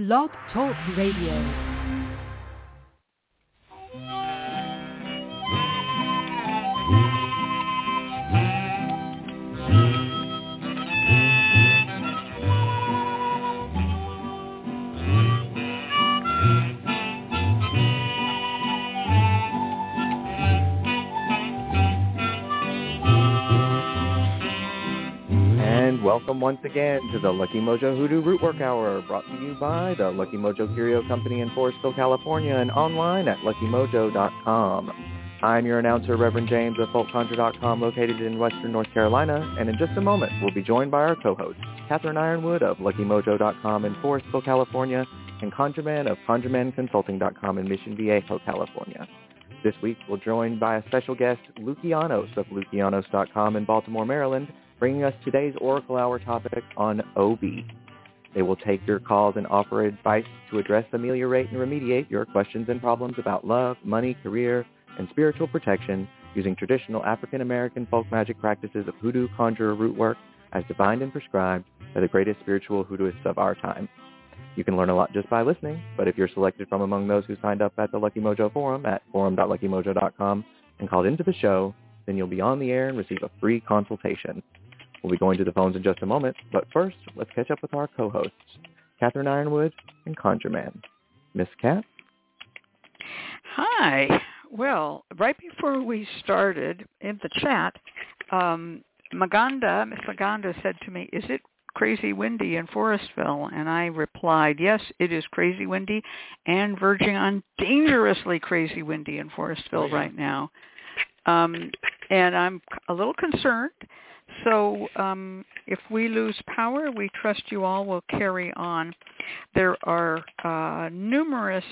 Blog Talk Radio. Welcome once again to the Lucky Mojo Hoodoo Rootwork Hour, brought to you by the Lucky Mojo Curio Company in Forestville, California, and online at luckymojo.com. I'm your announcer, Reverend James of FolkConjure.com, located in Western North Carolina, and in just a moment, we'll be joined by our co-host, Catherine Yronwode of LuckyMojo.com in Forestville, California, and ConjureMan of ConjureManConsulting.com in Mission Viejo, California. This week, we're joined by a special guest, Lukianos of Lukianos.com in Baltimore, Maryland, bringing us today's Oracle Hour topic on Obi. They will take your calls and offer advice to address, ameliorate, and remediate your questions and problems about love, money, career, and spiritual protection using traditional African-American folk magic practices of hoodoo, conjurer, root work as divined and prescribed by the greatest spiritual hoodooists of our time. You can learn a lot just by listening, but if you're selected from among those who signed up at the Lucky Mojo Forum at forum.luckymojo.com and called into the show, then you'll be on the air and receive a free consultation. We'll be going to the phones in just a moment, but first, let's catch up with our co-hosts, Catherine Yronwode and Conjure Man. Miss Cat? Hi. Well, right before we started in the chat, um, Maganda, Miss Maganda said to me, is it crazy windy in Forestville? And I replied, yes, it is crazy windy and verging on dangerously crazy windy in Forestville right now. Um, and I'm a little concerned. So um, if we lose power, we trust you all will carry on. There are uh, numerous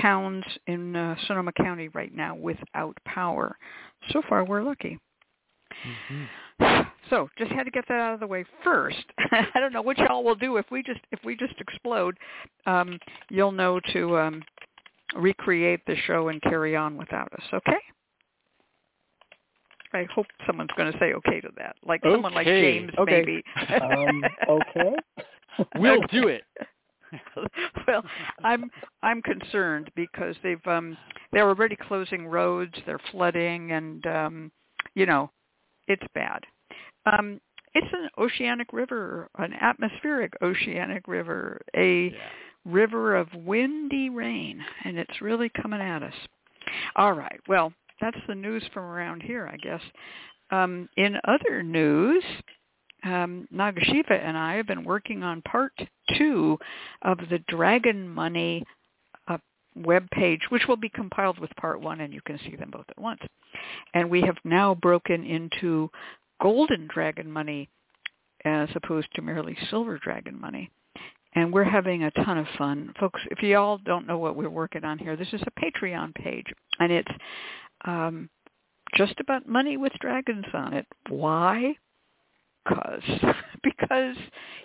towns in uh, Sonoma County right now without power. So far, we're lucky. Mm-hmm. So just had to get that out of the way first. I don't know what y'all will do if we just if we just explode. Um, you'll know to um, recreate the show and carry on without us. Okay. I hope someone's going to say okay to that, like okay. someone like James, okay. maybe. um, okay. we'll do it. well, I'm I'm concerned because they've um they're already closing roads, they're flooding, and um you know, it's bad. Um, it's an oceanic river, an atmospheric oceanic river, a yeah. river of windy rain, and it's really coming at us. All right. Well, that's the news from around here, I guess. Um, in other news, um, Nagashiva and I have been working on part two of the Dragon Money uh, web page, which will be compiled with part one, and you can see them both at once. And we have now broken into golden dragon money as opposed to merely silver dragon money. And we're having a ton of fun. Folks, if you all don't know what we're working on here, this is a Patreon page, and it's um, just about money with dragons on it. Why? Because, because,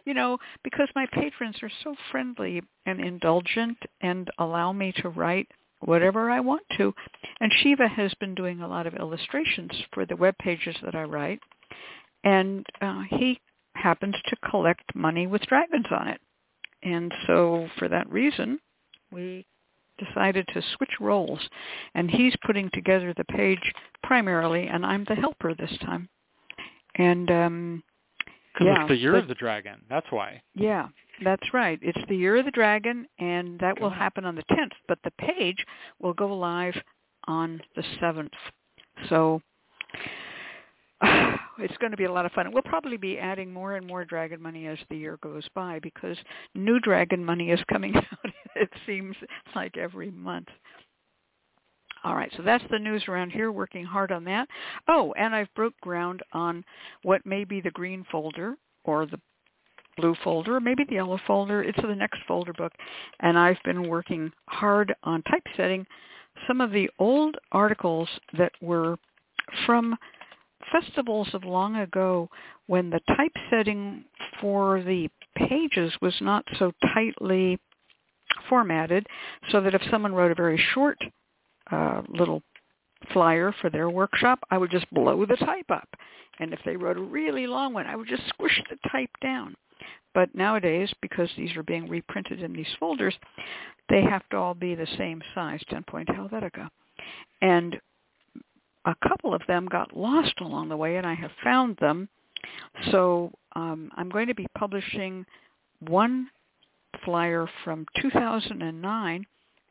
you know, because my patrons are so friendly and indulgent and allow me to write whatever I want to. And Shiva has been doing a lot of illustrations for the web pages that I write. And uh, he happens to collect money with dragons on it. And so for that reason, we decided to switch roles. And he's putting together the page primarily, and I'm the helper this time. And um, because yeah, it's the year but, of the dragon. That's why. Yeah, that's right. It's the year of the dragon, and that will happen on the 10th. But the page will go live on the 7th. So it's going to be a lot of fun. We'll probably be adding more and more dragon money as the year goes by because new dragon money is coming out. it seems like every month. All right, so that's the news around here, working hard on that. Oh, and I've broke ground on what may be the green folder or the blue folder, maybe the yellow folder. It's the next folder book. And I've been working hard on typesetting some of the old articles that were from festivals of long ago when the typesetting for the pages was not so tightly formatted so that if someone wrote a very short uh, little flyer for their workshop, I would just blow the type up. And if they wrote a really long one, I would just squish the type down. But nowadays, because these are being reprinted in these folders, they have to all be the same size, 10-point Helvetica. And a couple of them got lost along the way, and I have found them. So um, I'm going to be publishing one flyer from 2009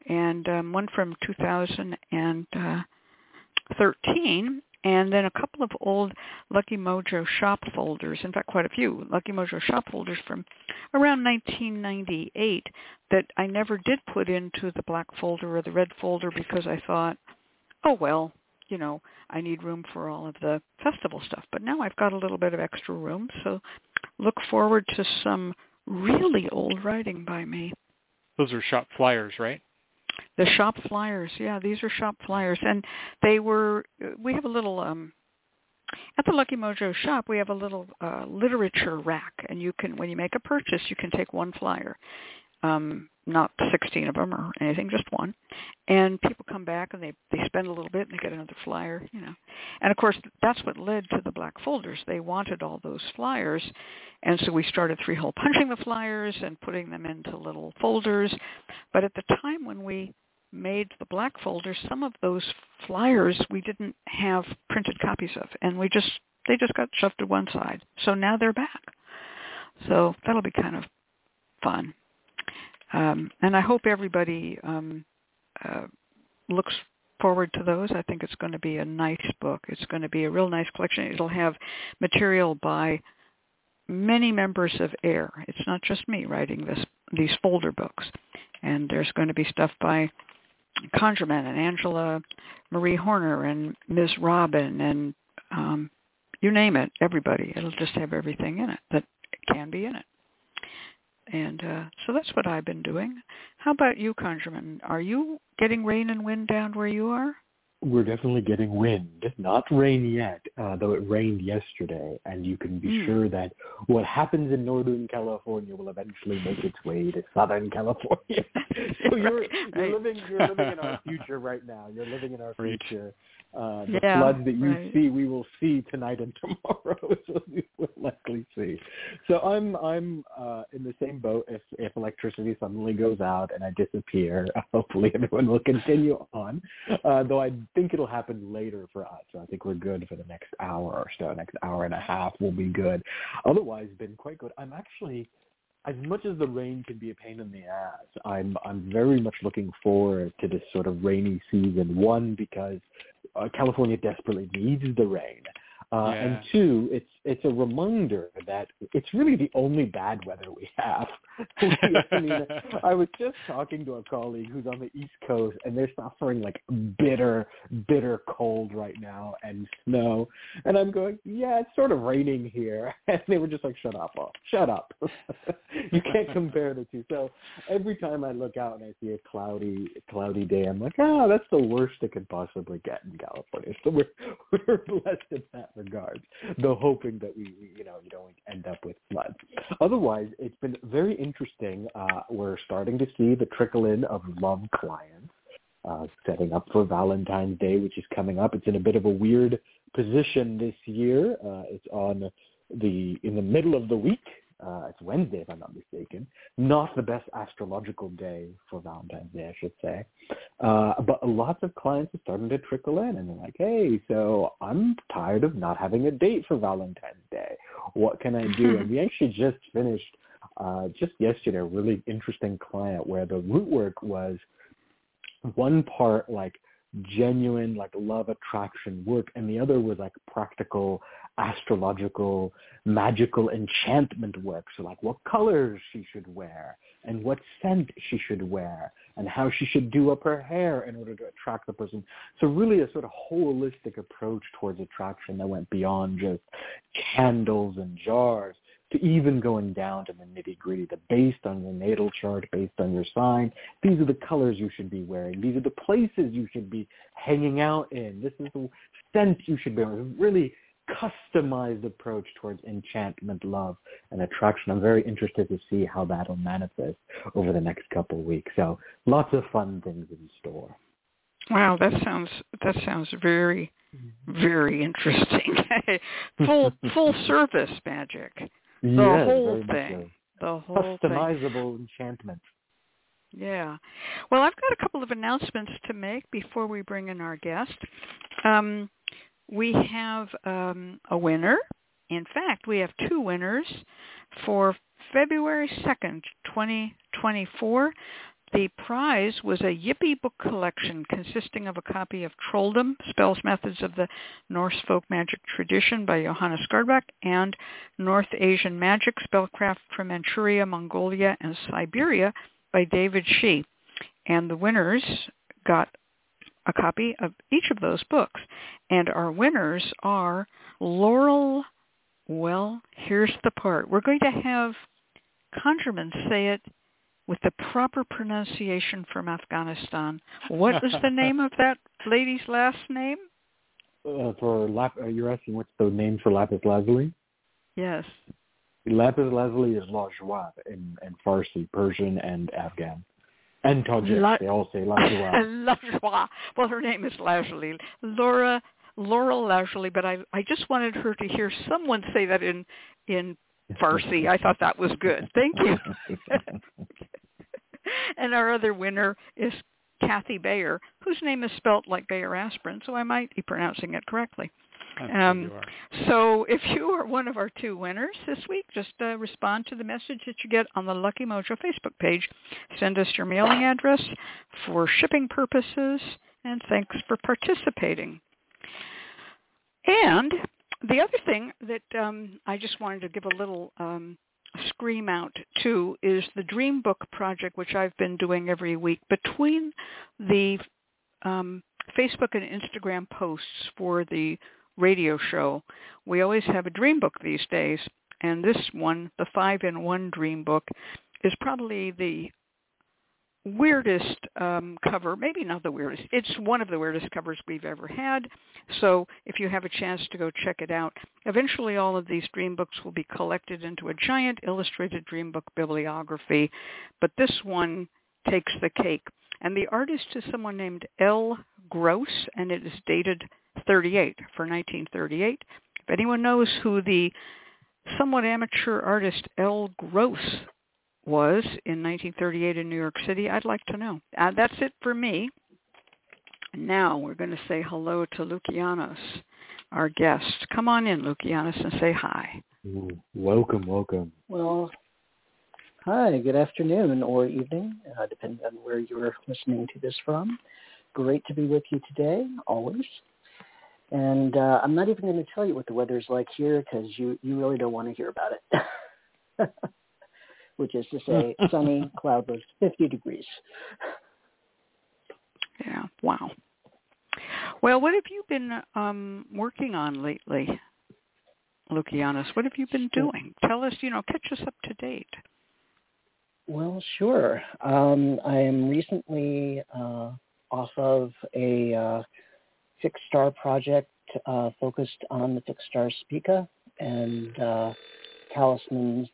and um, one from 2013, and then a couple of old Lucky Mojo shop folders, in fact quite a few Lucky Mojo shop folders from around 1998 that I never did put into the black folder or the red folder because I thought, oh well, you know, I need room for all of the festival stuff. But now I've got a little bit of extra room, so look forward to some really old writing by me. Those are shop flyers, right? The shop flyers, yeah, these are shop flyers, and they were. We have a little um, at the Lucky Mojo shop. We have a little uh, literature rack, and you can, when you make a purchase, you can take one flyer, um, not 16 of them or anything, just one. And people come back and they they spend a little bit and they get another flyer, you know. And of course, that's what led to the black folders. They wanted all those flyers, and so we started three-hole punching the flyers and putting them into little folders. But at the time when we made the black folders, some of those flyers we didn't have printed copies of, and we just they just got shoved to one side. So now they're back. So that'll be kind of fun. Um, and I hope everybody um, uh, looks forward to those. I think it's going to be a nice book. It's going to be a real nice collection. It'll have material by many members of AIRR. It's not just me writing this these folder books. And there's going to be stuff by ConjureMan and Angela Marie Horner and Ms. Robin and um, you name it, everybody. It'll just have everything in it that can be in it. And uh, so that's what I've been doing. How about you, ConjureMan? Are you getting rain and wind down where you are? We're definitely getting wind, not rain yet, uh, though it rained yesterday. And you can be mm. sure that what happens in Northern California will eventually make its way to Southern California. so you're, you're living you're living in our future right now. You're living in our future. Uh, the yeah, floods that you right. see, we will see tonight and tomorrow. is what we will likely see. So I'm I'm uh, in the same boat. If if electricity suddenly goes out and I disappear, hopefully everyone will continue on. Uh, though I think it'll happen later for us. So I think we're good for the next hour or so. Next hour and a half will be good. Otherwise, been quite good. I'm actually as much as the rain can be a pain in the ass, I'm I'm very much looking forward to this sort of rainy season. One because uh, California desperately needs the rain, uh, Yeah. and two, it's it's a reminder that it's really the only bad weather we have. I mean, I was just talking to a colleague who's on the East Coast, and they're suffering like bitter, bitter cold right now and snow. And I'm going, yeah, it's sort of raining here. And they were just like, shut up, oh, shut up. you can't compare the two. So every time I look out and I see a cloudy, cloudy day, I'm like, oh, that's the worst it could possibly get in California. So we're we're blessed in that regard. Though hoping that we, you know, you don't end up with floods. Otherwise, it's been very interesting. Uh, we're starting to see the trickle in of love clients uh, setting up for Valentine's Day, which is coming up. It's in a bit of a weird position this year. Uh, it's on the in the middle of the week. Uh, it's Wednesday, if I'm not mistaken. Not the best astrological day for Valentine's Day, I should say. Uh, but lots of clients are starting to trickle in, and they're like, "Hey, so I'm tired of not having a date for Valentine's Day. What can I do?" and we actually just finished uh, just yesterday a really interesting client where the root work was one part like genuine like love attraction work and the other was like practical astrological magical enchantment work so like what colors she should wear and what scent she should wear and how she should do up her hair in order to attract the person so really a sort of holistic approach towards attraction that went beyond just candles and jars to even going down to the nitty gritty, the based on your natal chart, based on your sign. These are the colors you should be wearing. These are the places you should be hanging out in. This is the scent you should be wearing. Really customized approach towards enchantment, love, and attraction. I'm very interested to see how that'll manifest over the next couple of weeks. So lots of fun things in store. Wow, that sounds that sounds very very interesting. full full service magic. The yes, whole thing. The so. whole thing. Customizable enchantment. Yeah. Well, I've got a couple of announcements to make before we bring in our guest. Um, we have um, a winner. In fact, we have two winners for February 2nd, 2024. The prize was a Yippie book collection consisting of a copy of Trolldom, Spells Methods of the Norse Folk Magic Tradition by Johannes Gårdbäck, and North Asian Magic, Spellcraft from Manchuria, Mongolia, and Siberia by David Shee. And the winners got a copy of each of those books. And our winners are Laurel, well, here's the part. We're going to have ConjureMan say it with the proper pronunciation from Afghanistan. What is the name of that lady's last name? Uh, for lap, uh, you're asking what's the name for lapis lazuli? Yes. Lapis lazuli is la joie in, in Farsi, Persian, and Afghan. And Tajik. La- they all say la joie. La Joie. Well, her name is Lazuli. Laura Laurel Lazuli, but I I just wanted her to hear someone say that in in Farsi. I thought that was good. Thank you. and our other winner is Kathy Bayer, whose name is spelt like Bayer aspirin, so I might be pronouncing it correctly. Um, what you are. So if you are one of our two winners this week, just uh, respond to the message that you get on the Lucky Mojo Facebook page. Send us your mailing address for shipping purposes, and thanks for participating. And the other thing that um, I just wanted to give a little um, scream out to is the Dream Book project, which I've been doing every week between the um, Facebook and Instagram posts for the radio show. We always have a dream book these days, and this one, the five-in-one dream book, is probably the weirdest um, cover, maybe not the weirdest. It's one of the weirdest covers we've ever had. So if you have a chance to go check it out, eventually all of these dream books will be collected into a giant illustrated dream book bibliography. But this one takes the cake. And the artist is someone named L. Gross, and it is dated 38 for 1938. If anyone knows who the somewhat amateur artist L. Gross was in 1938 in New York City, I'd like to know. Uh, that's it for me. Now we're going to say hello to Lukianos, our guest. Come on in, Lukianos, and say hi. Ooh, welcome, welcome. Well, hi, good afternoon or evening, uh, depending on where you're listening to this from. Great to be with you today, always. And uh, I'm not even going to tell you what the weather's like here because you, you really don't want to hear about it. Which is to say, sunny, cloudless, 50 degrees. Yeah, wow. Well, what have you been um, working on lately, Lukianos? What have you been doing? Tell us, you know, catch us up to date. Well, sure. Um, I am recently uh, off of a uh, fixed star project uh, focused on the fixed star Spica and uh, talismans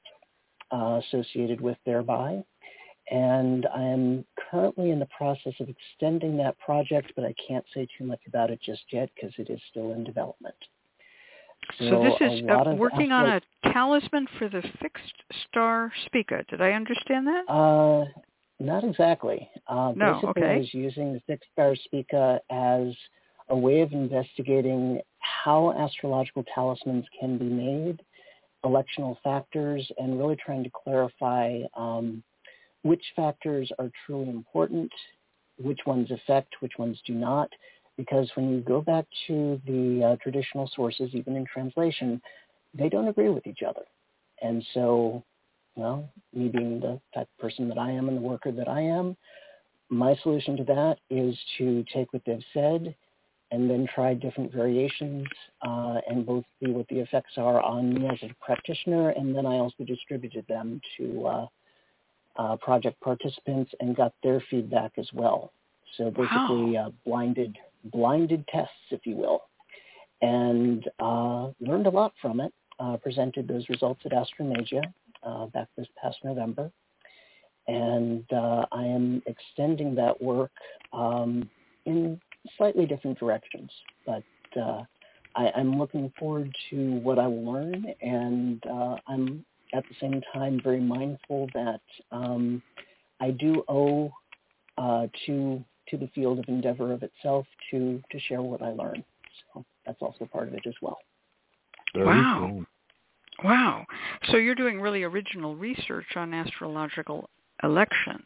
uh, associated with thereby. And I am currently in the process of extending that project, but I can't say too much about it just yet because it is still in development. So, this is lot uh, working on a talisman for the fixed star Spica. Did I understand that? Uh, not exactly. Uh, No, basically, okay. I was using the fixed star Spica as a way of investigating how astrological talismans can be made, electional factors, and really trying to clarify um, which factors are truly important, which ones affect, which ones do not. Because when you go back to the uh, traditional sources, even in translation, they don't agree with each other. And so well, me being the type of person that I am and the worker that I am, my solution to that is to take what they've said and then try different variations uh, and both see what the effects are on me as a practitioner, and then I also distributed them to uh, uh, project participants and got their feedback as well. So basically, uh, blinded blinded tests, if you will, and uh, learned a lot from it. Uh, presented those results at Astromagia uh, back this past November. And uh, I am extending that work um, in slightly different directions. But uh, I, I'm looking forward to what I will learn, and uh, I'm at the same time very mindful that um, I do owe uh, to to the field of endeavor of itself to to share what I learn. So that's also part of it as well. Very Wow. cool. Wow. So you're doing really original research on astrological elections.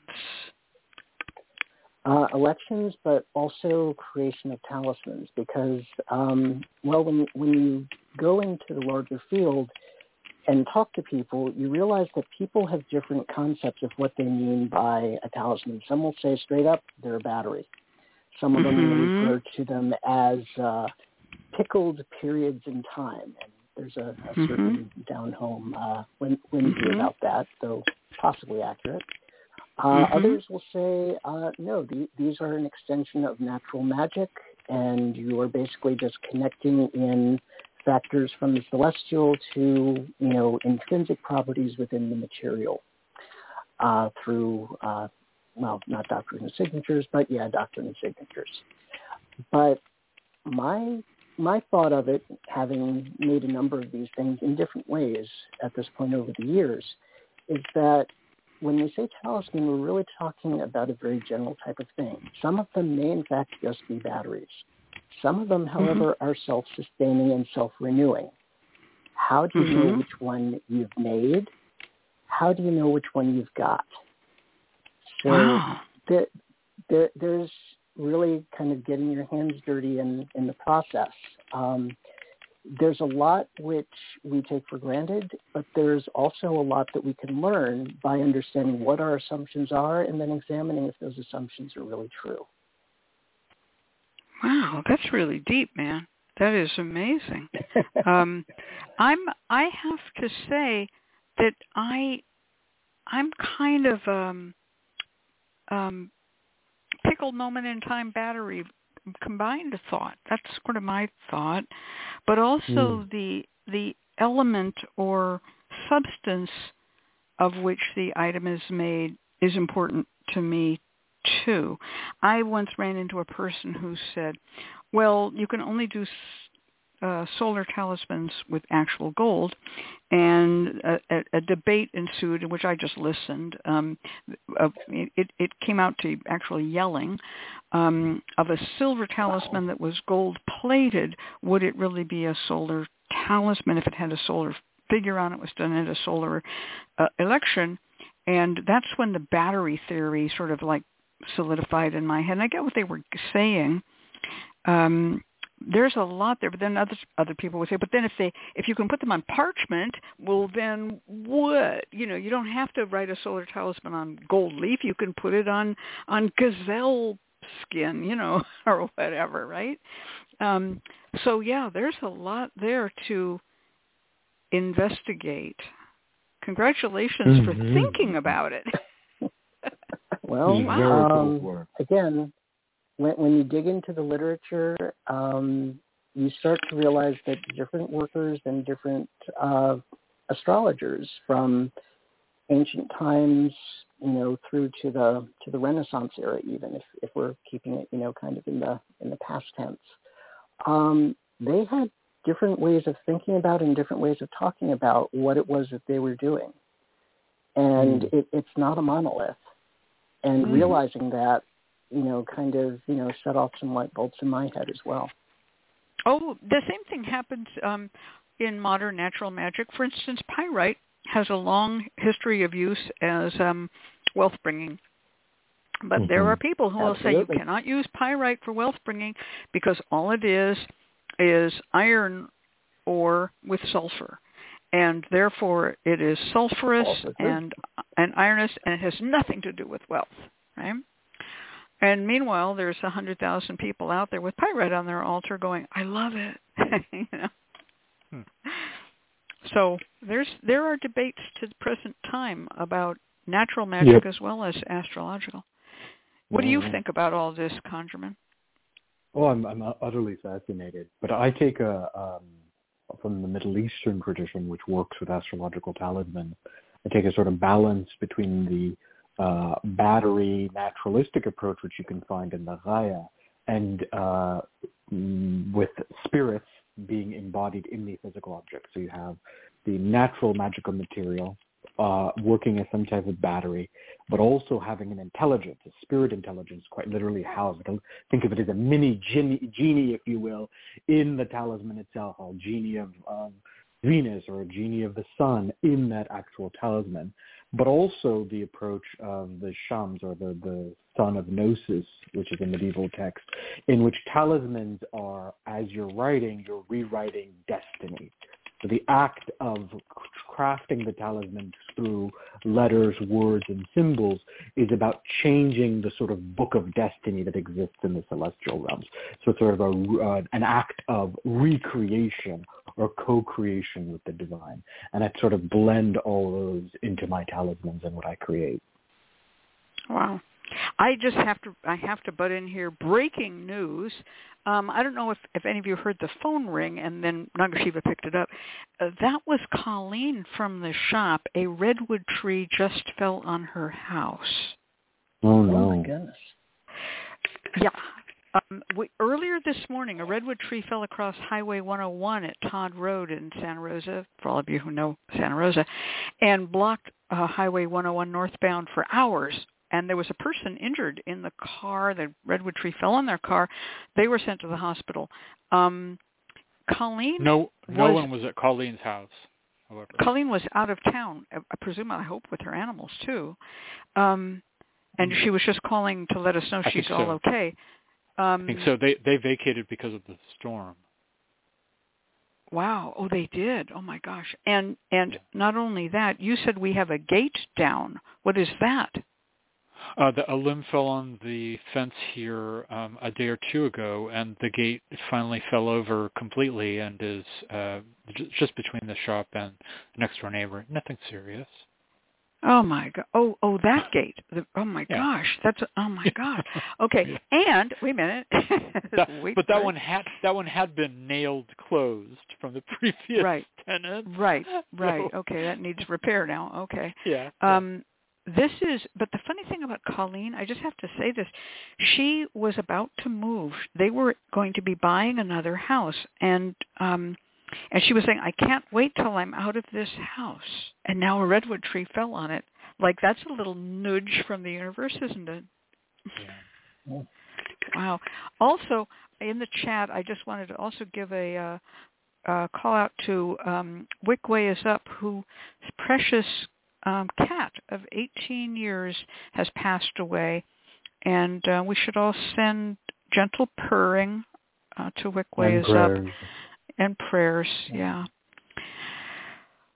Uh, elections, but also creation of talismans, because um, well, when when you go into the larger field and talk to people, you realize that people have different concepts of what they mean by a talisman. Some will say straight up they're a battery. Some of them will Mhm. refer to them as uh, pickled periods in time. And there's a, a certain down home uh, whim- whimsy Mhm. about that, though possibly accurate. Uh, Mhm. Others will say, uh, no, the, these are an extension of natural magic, and you are basically just connecting in factors from the celestial to, you know, intrinsic properties within the material uh, through, uh, well, not doctrine and signatures, but yeah, doctrine and signatures. But my my thought of it, having made a number of these things in different ways at this point over the years, is that when we say talisman, we're really talking about a very general type of thing. Some of them may in fact just be batteries. Some of them, however, are self-sustaining and self-renewing. How do you know Mhm. which one you've made? How do you know which one you've got? So wow. there, there, there's really kind of getting your hands dirty in, in the process. Um, there's a lot which we take for granted, but there's also a lot that we can learn by understanding what our assumptions are and then examining if those assumptions are really true. Wow, that's really deep, man. That is amazing. um, I'm I have to say that I I'm kind of um um pickled moment in time battery combined thought. That's sort of my thought. But also hmm. the the element or substance of which the item is made is important to me too. I once ran into a person who said, "Well, you can only do uh, solar talismans with actual gold," and a, a, a debate ensued in which I just listened. Um, uh, it, it came out to actually yelling um, of a silver talisman that was gold plated. Would it really be a solar talisman if it had a solar figure on it? Was done at a solar uh, election, and that's when the battery theory sort of like solidified in my head. And I get what they were saying. Um, there's a lot there, but then other other people would say, but then if they if you can put them on parchment, well then what? You know, you don't have to write a solar talisman on gold leaf. You can put it on on gazelle skin, you know, or whatever, right? Um, so yeah, there's a lot there to investigate. Congratulations for Mhm. thinking about it. Well, Wow. Um, again, when, when you dig into the literature, um, you start to realize that different workers and different uh, astrologers from ancient times, you know, through to the to the Renaissance era, even if, if we're keeping it, you know, kind of in the in the past tense, um, they had different ways of thinking about and different ways of talking about what it was that they were doing, and Mm. it, it's not a monolith. And Mhm. realizing that you know, kind of, you know, set off some light bulbs in my head as well. Oh, the same thing happens um, in modern natural magic. For instance, pyrite has a long history of use as um, wealth bringing. But there Mhm. are people who will say you cannot use pyrite for wealth bringing because all it is is iron ore with sulfur. And therefore it is sulfurous Also and and ironous and it has nothing to do with wealth, right? And meanwhile, there's a hundred thousand people out there with pyrite on their altar going, "I love it." you know. Hmm. So there's there are debates to the present time about natural magic Yep. as well as astrological. What do you think about all this, ConjureMan? Oh, I'm I'm utterly fascinated. But I take a um, from the Middle Eastern tradition, which works with astrological talisman. I take a sort of balance between the uh, battery naturalistic approach, which you can find in the Raya, and uh, mm, with spirits being embodied in the physical object. So you have the natural magical material, uh, working as some type of battery, but also having an intelligence, a spirit intelligence, quite literally housed. Think of it as a mini genie, genie if you will, in the talisman itself, a genie of um, Venus or a genie of the sun in that actual talisman, but also the approach of the Shams or the, the Sun of Gnosis, which is a medieval text, in which talismans are, as you're writing, you're rewriting destiny. The act of crafting the talisman through letters, words, and symbols is about changing the sort of book of destiny that exists in the celestial realms. So it's sort of a, uh, an act of recreation or co-creation with the divine. And I sort of blend all those into my talismans and what I create. Wow. I just have to I have to butt in here. Breaking news. Um, I don't know if, if any of you heard the phone ring and then Nagashiva picked it up. Uh, that was Colleen from the shop. A redwood tree just fell on her house. Oh no! Oh my goodness. Yeah. Um, we, earlier this morning, a redwood tree fell across Highway 101 at Todd Road in Santa Rosa, for all of you who know Santa Rosa, and blocked uh, Highway 101 northbound for hours and there was a person injured in the car. The redwood tree fell on their car. They were sent to the hospital. Um, Colleen. No, no was, one was at Colleen's house. However. Colleen was out of town. I presume, I hope, with her animals too. Um, and she was just calling to let us know I she's think all okay. Um, I think so. They they vacated because of the storm. Wow. Oh, they did. Oh my gosh. And and not only that, you said we have a gate down. What is that? Uh, the, a limb fell on the fence here um, a day or two ago, and the gate finally fell over completely and is uh, j- just between the shop and the next door neighbor. Nothing serious. Oh my god! Oh, oh, that gate! The, oh my Yeah. gosh! That's oh my god! Okay, and wait a minute. That- Wait but that it. one had that one had been nailed closed from the previous Right. tenant. Right, right. So, Okay, that needs repair now. Okay. yeah. Um, this is, but the funny thing about Colleen, I just have to say this, she was about to move. They were going to be buying another house, and um, and she was saying, I can't wait till I'm out of this house. And now a redwood tree fell on it. Like that's a little nudge from the universe, isn't it? yeah. Wow. Also, in the chat, I just wanted to also give a uh, uh, call out to um, Wickway is up, who precious um, cat of 18 years has passed away, and uh, we should all send gentle purring uh, to Wickway And is up and prayers. Yeah.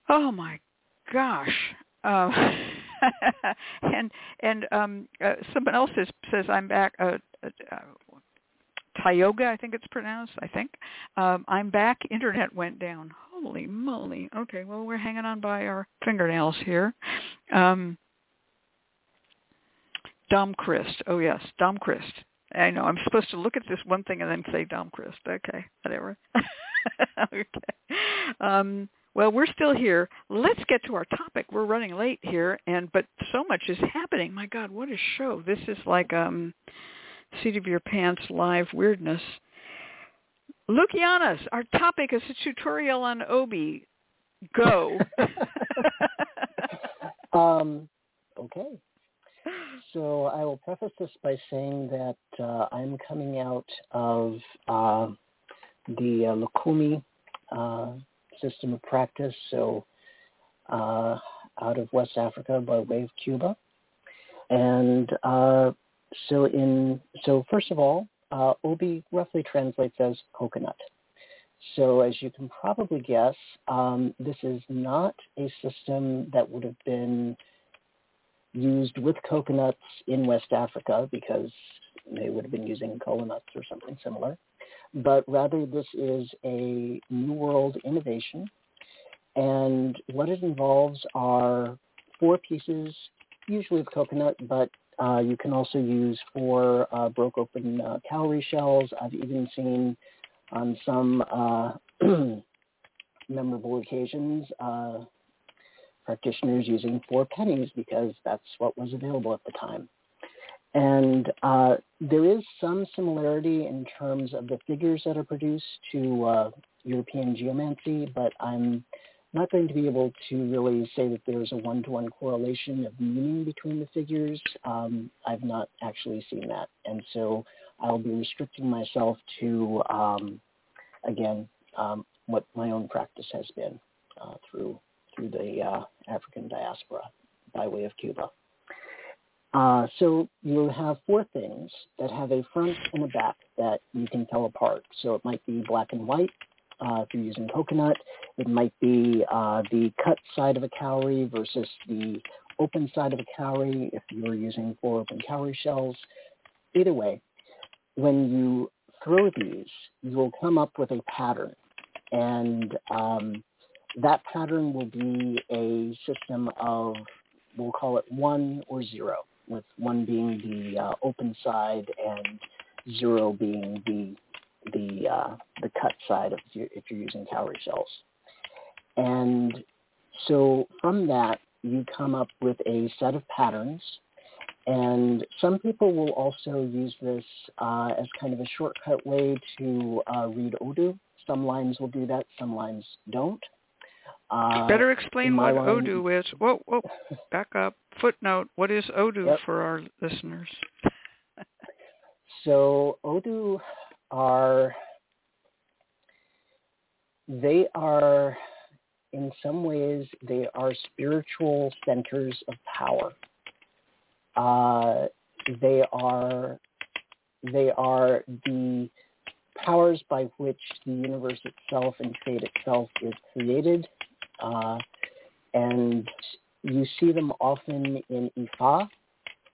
Oh my gosh. Um, and and um, uh, someone else is, says I'm back. Uh, uh, uh, Tioga, I think it's pronounced. I think um, I'm back. Internet went down. Holy moly. Okay, well we're hanging on by our fingernails here. Um, Dom Christ. Oh yes, Dom Christ. I know. I'm supposed to look at this one thing and then say Dom Christ. Okay, whatever. okay. Um, well, we're still here. Let's get to our topic. We're running late here, and but so much is happening. My God, what a show! This is like um, seat of your pants live weirdness. Lukianos, our topic is a tutorial on Obi. Go. Um, okay. So I will preface this by saying that uh, I'm coming out of uh, the uh, Lukumi uh, system of practice, so uh, out of West Africa by way of Cuba. And uh, so in so first of all, uh, Obi roughly translates as coconut. So as you can probably guess, um, this is not a system that would have been used with coconuts in West Africa because they would have been using kola nuts or something similar. But rather this is a New World innovation. And what it involves are four pieces, usually of coconut, but uh, you can also use four uh, broke open uh, cowrie shells. I've even seen on some uh, memorable occasions uh, practitioners using four pennies because that's what was available at the time. And uh, there is some similarity in terms of the figures that are produced to European geomancy, but I'm not going to be able to really say that there's a one-to-one correlation of meaning between the figures. Um, I've not actually seen that, and so I'll be restricting myself to, um, again, um, what my own practice has been uh, through through the uh, African diaspora by way of Cuba. Uh, so you have four things that have a front and a back that you can tell apart. So it might be black and white uh, if you're using coconut. It might be uh, the cut side of a cowrie versus the open side of a cowrie if you're using four open cowrie shells. Either way, when you throw these, you will come up with a pattern. And um, that pattern will be a system of, we'll call it one or zero, with one being the uh, open side and zero being the the uh, the cut side of your, if you're using cowrie shells. And so from that, you come up with a set of patterns. And some people will also use this uh, as kind of a shortcut way to uh, read Odu. Some lines will do that, some lines don't. Uh, Better explain what line, Odu is. Whoa, whoa, back up. Footnote, what is Odu yep. for our listeners? so Odu are, they are, in some ways, they are spiritual centers of power. Uh, they are, they are the powers by which the universe itself and fate itself is created uh, and you see them often in Ifa,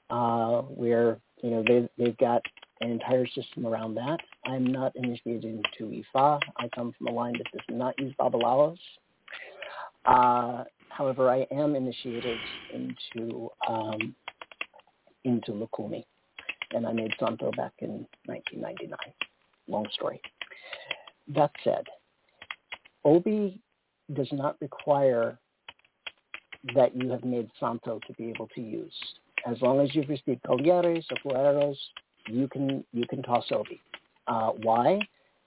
uh, where you know they they've got an entire system around that. I'm not initiated into Ifa. I come from a line that does not use Babalawos. Uh, however, I am initiated into um, into Lukumi, and I made Santo back in 1999. Long story. That said, Obi does not require that you have made Santo to be able to use. As long as you've received Collares or Fueros, you can you can toss Obi. Uh, why?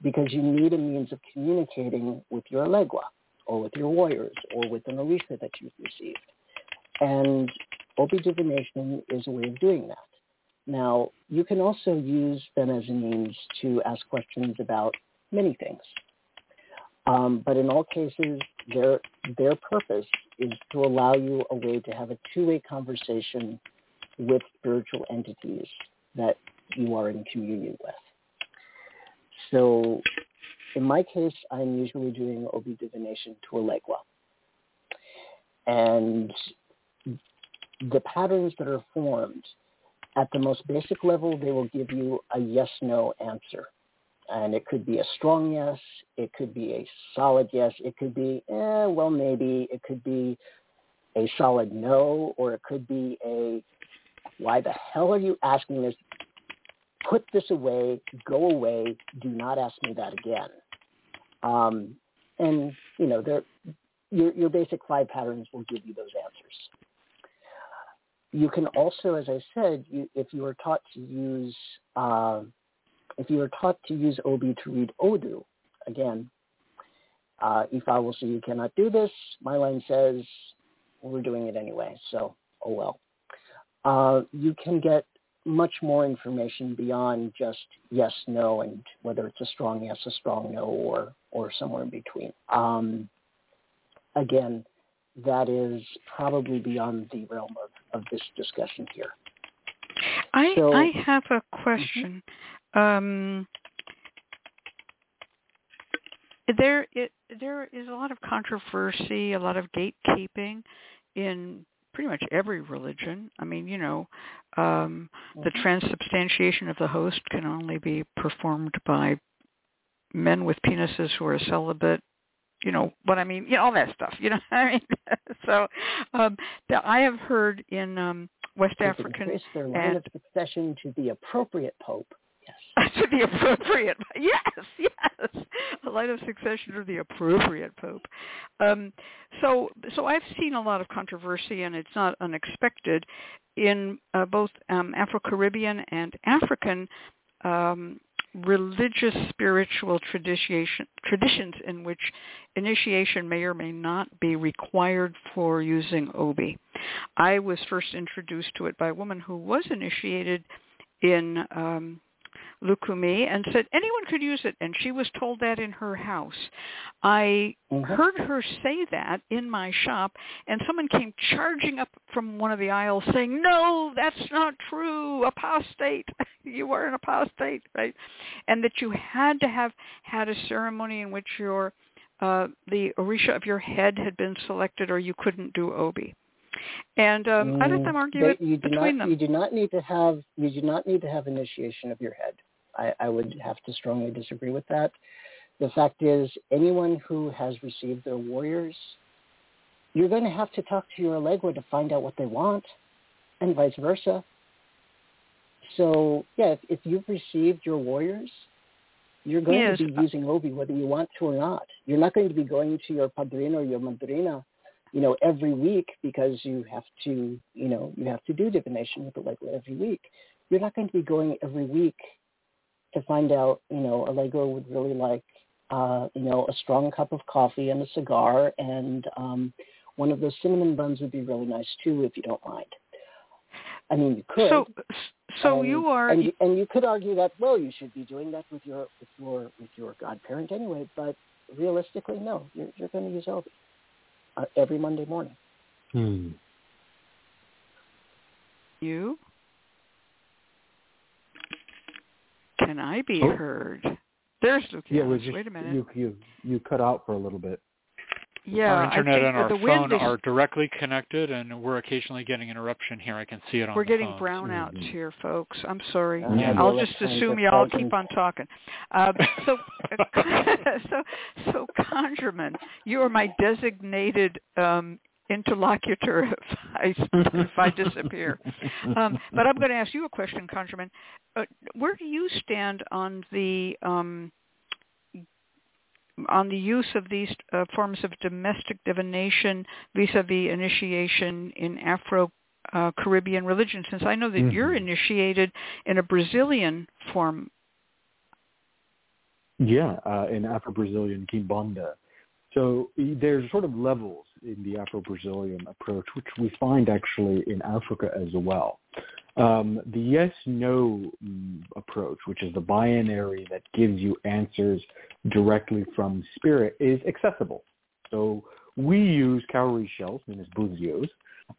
Because you need a means of communicating with your Legua or with your warriors or with an Orisha that you've received. And Obi divination is a way of doing that. Now, you can also use them as a means to ask questions about many things. Um, but in all cases, their their purpose is to allow you a way to have a two-way conversation with spiritual entities that you are in communion with. So in my case, I'm usually doing Obi divination to a legua. And the patterns that are formed, at the most basic level, they will give you a yes-no answer. And it could be a strong yes. It could be a solid yes. It could be, eh, well, maybe. It could be a solid no, or it could be a, why the hell are you asking this? Put this away. Go away. Do not ask me that again. Um, and, you know, your, your basic five patterns will give you those answers. You can also, as I said, you, if you are taught to use uh, if you are taught to use Obi to read Odu, again, uh, Ifa will say you cannot do this. My line says we're doing it anyway, so oh well. Uh, you can get much more information beyond just yes, no, and whether it's a strong yes, a strong no, or or somewhere in between. Um, again, that is probably beyond the realm of, of this discussion here. I so, I have a question. Um, there it, there is a lot of controversy, a lot of gatekeeping in pretty much every religion. I mean, you know, um, the mm-hmm. transubstantiation of the host can only be performed by men with penises who are celibate. You know what I mean? You know all that stuff. You know what I mean? so, um, the, I have heard in um, West African trace their line of succession to the appropriate pope to the appropriate yes yes a line of succession to the appropriate pope um, so so i've seen a lot of controversy and it's not unexpected in uh, both um, afro-caribbean and african um, religious spiritual tradition, traditions in which initiation may or may not be required for using obi. I was first introduced to it by a woman who was initiated in um, Lukumi and said anyone could use it and she was told that in her house. I mm-hmm. heard her say that in my shop and someone came charging up from one of the aisles saying, "No, that's not true. Apostate. you are an apostate." Right? And that you had to have had a ceremony in which your uh, the orisha of your head had been selected or you couldn't do obi. And um, mm, I let them argue it you do between not, them. You do not need to have you do not need to have initiation of your head. I, I would have to strongly disagree with that. The fact is, anyone who has received their warriors, you're going to have to talk to your Elegua to find out what they want, and vice versa. So, yeah, if, if you've received your warriors, you're going yes. to be using Obi whether you want to or not. You're not going to be going to your padrino or your madrina, you know, every week because you have to, you know, you have to do divination with the Elegua every week. You're not going to be going every week to find out, you know, Elegua would really like, uh, you know, a strong cup of coffee and a cigar, and um, one of those cinnamon buns would be really nice too, if you don't mind. I mean, you could. So, so and, you are, and you, and you could argue that well, you should be doing that with your with your with your godparent anyway. But realistically, no, you're you're going to use uh, every Monday morning. Hmm. You Can I be oh. heard? There's Luke. Yeah, just, Wait a minute. You, you you cut out for a little bit. Yeah, our internet and our phone is, are directly connected, and we're occasionally getting interruption here. I can see it on. We're getting phone. brownouts mm-hmm. here, folks. I'm sorry. Yeah, I'll just assume y'all keep on talking. Um, so, so, so, ConjureMan, you are my designated um, interlocutor if I, if I disappear. Um, but I'm going to ask you a question, ConjureMan. Uh, where do you stand on the um, on the use of these uh, forms of domestic divination vis-a-vis initiation in Afro uh, Caribbean religion? Since I know that mm-hmm. you're initiated in a Brazilian form. Yeah, uh, in Afro-Brazilian Quimbanda. So there's sort of levels in the Afro-Brazilian approach, which we find actually in Africa as well. Um, the yes-no mm, approach, which is the binary that gives you answers directly from spirit, is accessible. So we use cowrie shells, known as buzios,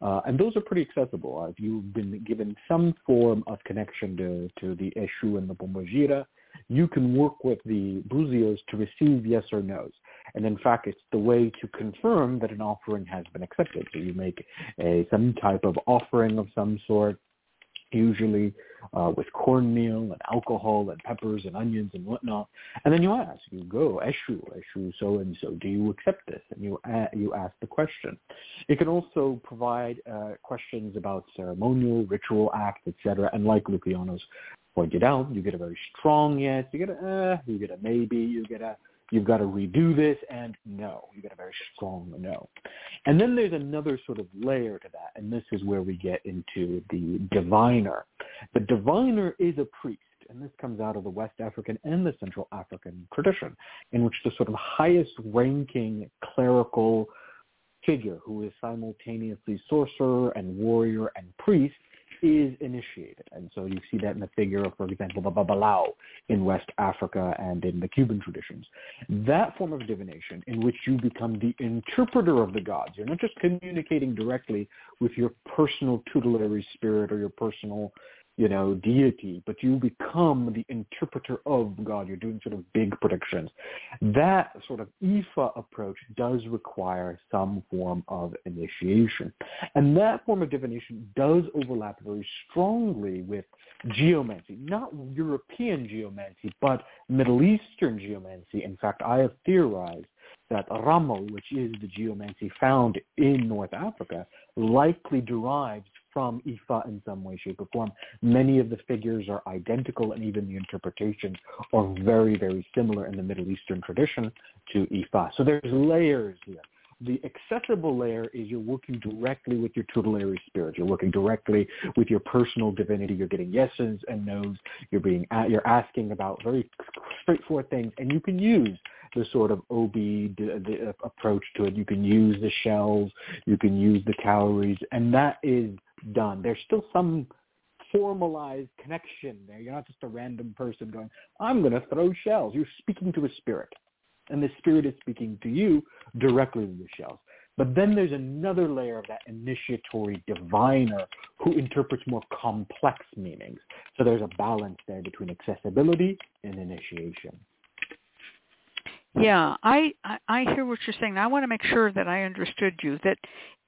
uh, and those are pretty accessible. Uh, if you've been given some form of connection to, to the Eshu and the Pombagira, you can work with the buzios to receive yes or no's. And in fact, it's the way to confirm that an offering has been accepted. So you make a, some type of offering of some sort, usually uh, with cornmeal and alcohol and peppers and onions and whatnot. And then you ask, you go, Eshu, Eshu so and so, do you accept this? And you uh, you ask the question. It can also provide uh, questions about ceremonial, ritual acts, etc. And like Lukianos pointed out, you get a very strong yes, you get a uh, you get a maybe, you get a you've got to redo this, and no, you get a very strong no. And then there's another sort of layer to that, and this is where we get into the diviner. The diviner is a priest, and this comes out of the West African and the Central African tradition, in which the sort of highest ranking clerical figure who is simultaneously sorcerer and warrior and priest is initiated. And so you see that in the figure of, for example, the Babalawo in West Africa and in the Cuban traditions. That form of divination in which you become the interpreter of the gods. You're not just communicating directly with your personal tutelary spirit or your personal you know, deity, but you become the interpreter of God. You're doing sort of big predictions. That sort of Ifa approach does require some form of initiation. And that form of divination does overlap very strongly with geomancy, not European geomancy, but Middle Eastern geomancy. In fact, I have theorized that Ramal, which is the geomancy found in North Africa, likely derives from Ifa in some way, shape, or form. Many of the figures are identical, and even the interpretations are very, very similar in the Middle Eastern tradition to Ifa. So there's layers here. the accessible layer is you're working directly with your tutelary spirit. You're working directly with your personal divinity. You're getting yeses and nos. You're being you're asking about very straightforward things, and you can use the sort of Obi approach to it. You can use the shells. You can use the cowries, and that is done. There's still some formalized connection there. You're not just a random person going, I'm going to throw shells. You're speaking to a spirit and the spirit is speaking to you directly to the shells. But then there's another layer of that initiatory diviner who interprets more complex meanings. So there's a balance there between accessibility and initiation. Yeah, I, I hear what you're saying. I want to make sure that I understood you. That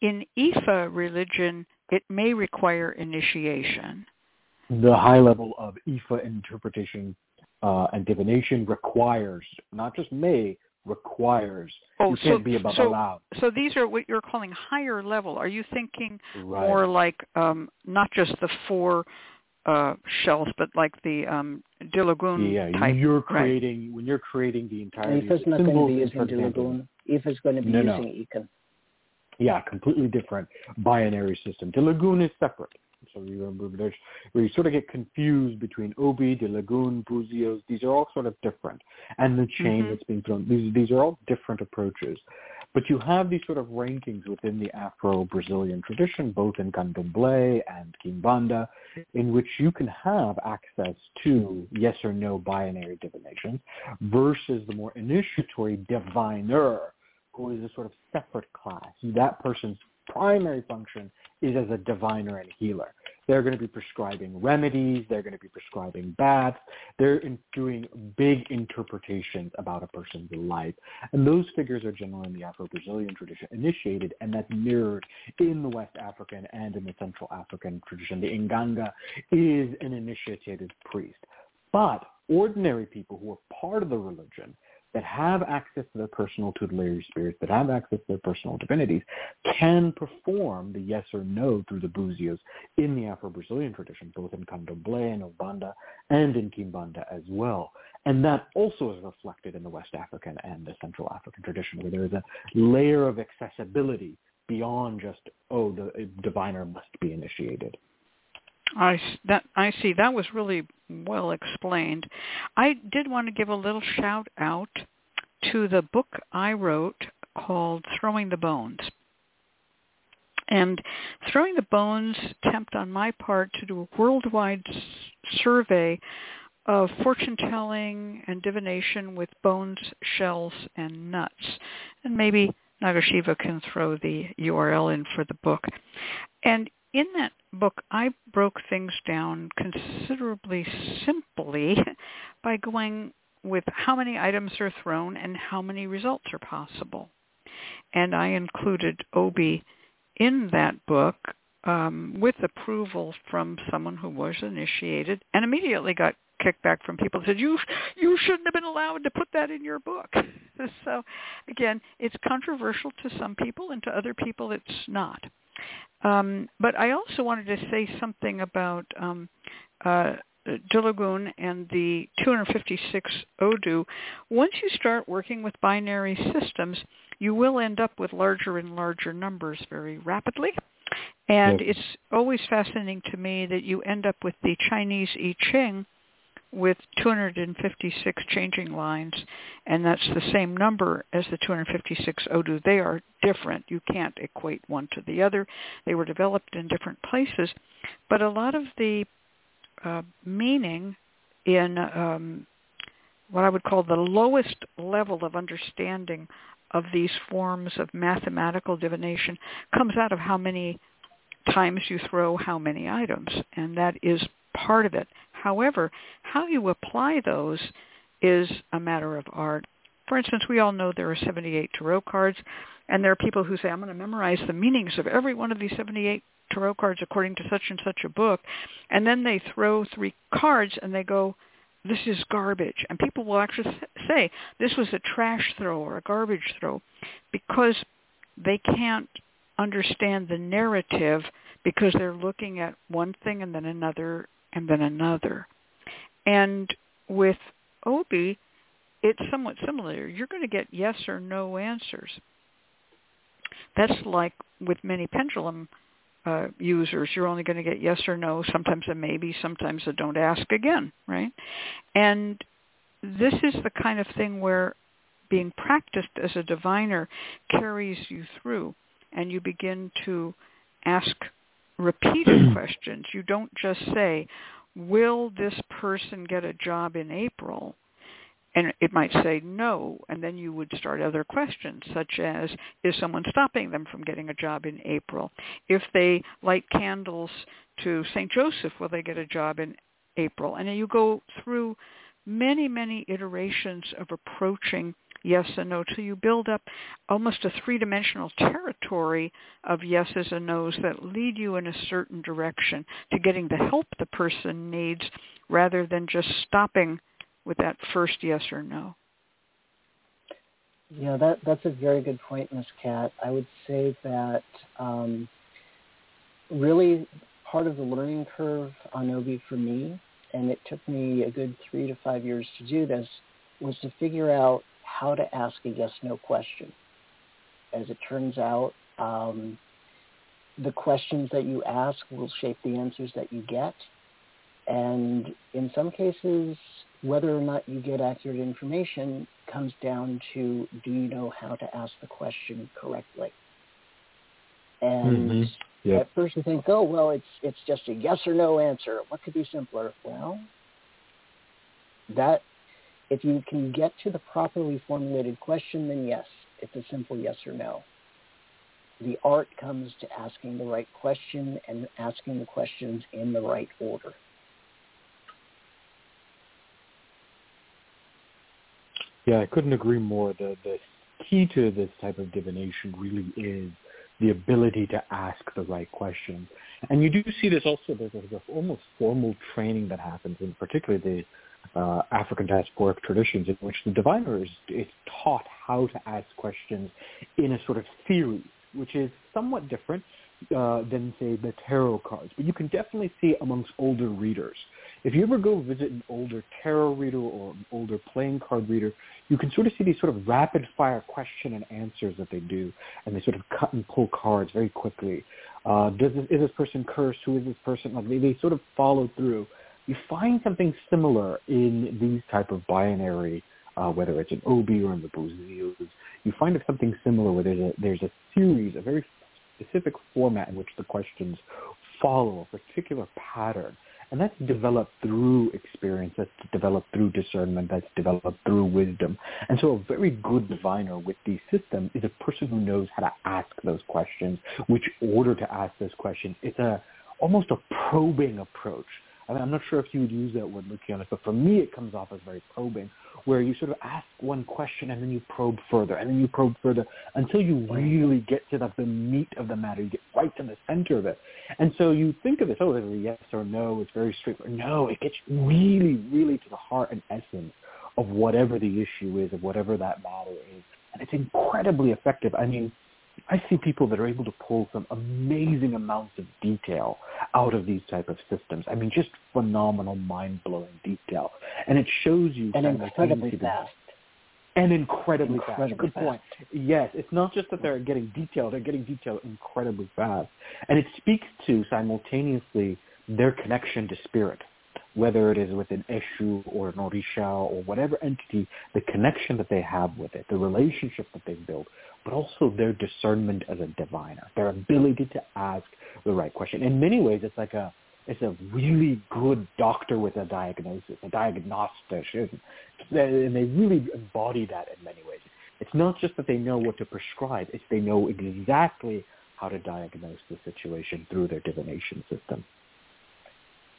in Ifa religion, it may require initiation. The high level of Ifa interpretation uh, and divination requires, not just may, requires. Oh, you can't so, be above so, allowed. So these are what you're calling higher level. Are you thinking right. more like um, not just the four uh, shells, but like the um, Dilogun yeah, type? you're creating right. when you're creating the entire. Ifa's not going to be using Dilogun. Ifa's going to be no, using no. Ikin. Yeah, completely different binary system. Dilogun is separate. So you remember there's where you sort of get confused between Obi, Dilogun, Buzios. These are all sort of different, and the chain Mhm. that's being thrown. These these are all different approaches, but you have these sort of rankings within the Afro-Brazilian tradition, both in Candomblé and Kimbanda, in which you can have access to yes or no binary divination versus the more initiatory diviner, is a sort of separate class. That person's primary function is as a diviner and healer. They're going to be prescribing remedies. They're going to be prescribing baths. They're in doing big interpretations about a person's life. And those figures are generally in the Afro-Brazilian tradition initiated, and that's mirrored in the West African and in the Central African tradition. The Inganga is an initiated priest. But ordinary people who are part of the religion that have access to their personal tutelary spirits, that have access to their personal divinities, can perform the yes or no through the buzios in the Afro-Brazilian tradition, both in Candomblé and Umbanda and in Kimbanda as well. And that also is reflected in the West African and the Central African tradition, where there is a layer of accessibility beyond just, oh, the diviner must be initiated. I that I see. That was really well explained. I did want to give a little shout out to the book I wrote called Throwing the Bones. And Throwing the Bones attempt on my part to do a worldwide s- survey of fortune telling and divination with bones, shells, and nuts. And maybe Nagasiva can throw the URL in for the book. And in that book, I broke things down considerably simply by going with how many items are thrown and how many results are possible. And I included Obi in that book um, with approval from someone who was initiated and immediately got kickback from people said, you, you shouldn't have been allowed to put that in your book. so again, it's controversial to some people and to other people it's not. Um, but I also wanted to say something about um, uh, Dilogun and the 256 Odu. Once you start working with binary systems, you will end up with larger and larger numbers very rapidly. And Yes. it's always fascinating to me that you end up with the Chinese I Ching with 256 changing lines, and that's the same number as the 256 Odu. They are different. You can't equate one to the other. They were developed in different places, but a lot of the uh, meaning in um, what I would call the lowest level of understanding of these forms of mathematical divination comes out of how many times you throw how many items, and that is part of it. However, how you apply those is a matter of art. For instance, we all know there are 78 tarot cards, and there are people who say, I'm going to memorize the meanings of every one of these 78 tarot cards according to such and such a book, and then they throw three cards and they go, this is garbage. And people will actually say, this was a trash throw or a garbage throw because they can't understand the narrative because they're looking at one thing and then another and then another. And with Obi, it's somewhat similar. You're going to get yes or no answers. that's like with many pendulum uh, users, you're only going to get yes or no, sometimes a maybe, sometimes a don't ask again, right? And this is the kind of thing where being practiced as a diviner carries you through and you begin to ask repeated questions. You don't just say, will this person get a job in April? And it might say no, and then you would start other questions, such as, is someone stopping them from getting a job in April? If they light candles to St. Joseph, will they get a job in April? And you go through many, many iterations of approaching yes and no till you build up almost a three-dimensional territory of yeses and nos that lead you in a certain direction to getting the help the person needs rather than just stopping with that first yes or no. Yeah, that that's a very good point, Ms. Cat. I would say that um, really part of the learning curve on Obi for me, and it took me a good three to five years to do this, was to figure out how to ask a yes/no question. As it turns out, um, the questions that you ask will shape the answers that you get. And in some cases, whether or not you get accurate information comes down to do you know how to ask the question correctly? And mm-hmm. yep. at first you think, oh, well, it's, it's just a yes or no answer. What could be simpler? Well, that if you can get to the properly formulated question, then yes, it's a simple yes or no. The art comes to asking the right question and asking the questions in the right order. Yeah, I couldn't agree more. The the key to this type of divination really is the ability to ask the right questions. And you do see this also, there's a, almost formal training that happens, in particularly the uh, African diasporic traditions in which the diviner is, is taught how to ask questions in a sort of series, which is somewhat different uh, than, say, the tarot cards. But you can definitely see amongst older readers. If you ever go visit an older tarot reader or an older playing card reader, you can sort of see these sort of rapid-fire question and answers that they do, and they sort of cut and pull cards very quickly. Uh, does this, is this person cursed? Who is this person? Like they, they sort of follow through you find something similar in these type of binary, uh, whether it's an Obi or in the Buzios. You find something similar where there's a, there's a series, a very specific format in which the questions follow a particular pattern. And that's developed through experience, that's developed through discernment, that's developed through wisdom. And so a very good diviner with the system is a person who knows how to ask those questions, which order to ask those questions. It's a almost a probing approach I mean, I'm not sure if you would use that word, Luciana, but for me it comes off as very probing, where you sort of ask one question and then you probe further, and then you probe further until you really get to the, the meat of the matter. You get right to the center of it. And so you think of this, oh, it's a yes or no, it's very straightforward. No, it gets really, really to the heart and essence of whatever the issue is, of whatever that matter is. And it's incredibly effective. I mean, I see people that are able to pull some amazing amounts of detail out of these type of systems. I mean, just phenomenal, mind-blowing detail. And it shows you... And incredibly fast. And incredibly, incredibly fast. Good fast. point. Yes, it's not just that they're getting detail, they're getting detail incredibly fast. And it speaks to simultaneously their connection to spirit whether it is with an Eshu or an Orisha or whatever entity, the connection that they have with it, the relationship that they've built, but also their discernment as a diviner, their ability to ask the right question. In many ways, it's like a it's a really good doctor with a diagnosis, a diagnostician, and they really embody that in many ways. It's not just that they know what to prescribe; it's they know exactly how to diagnose the situation through their divination system.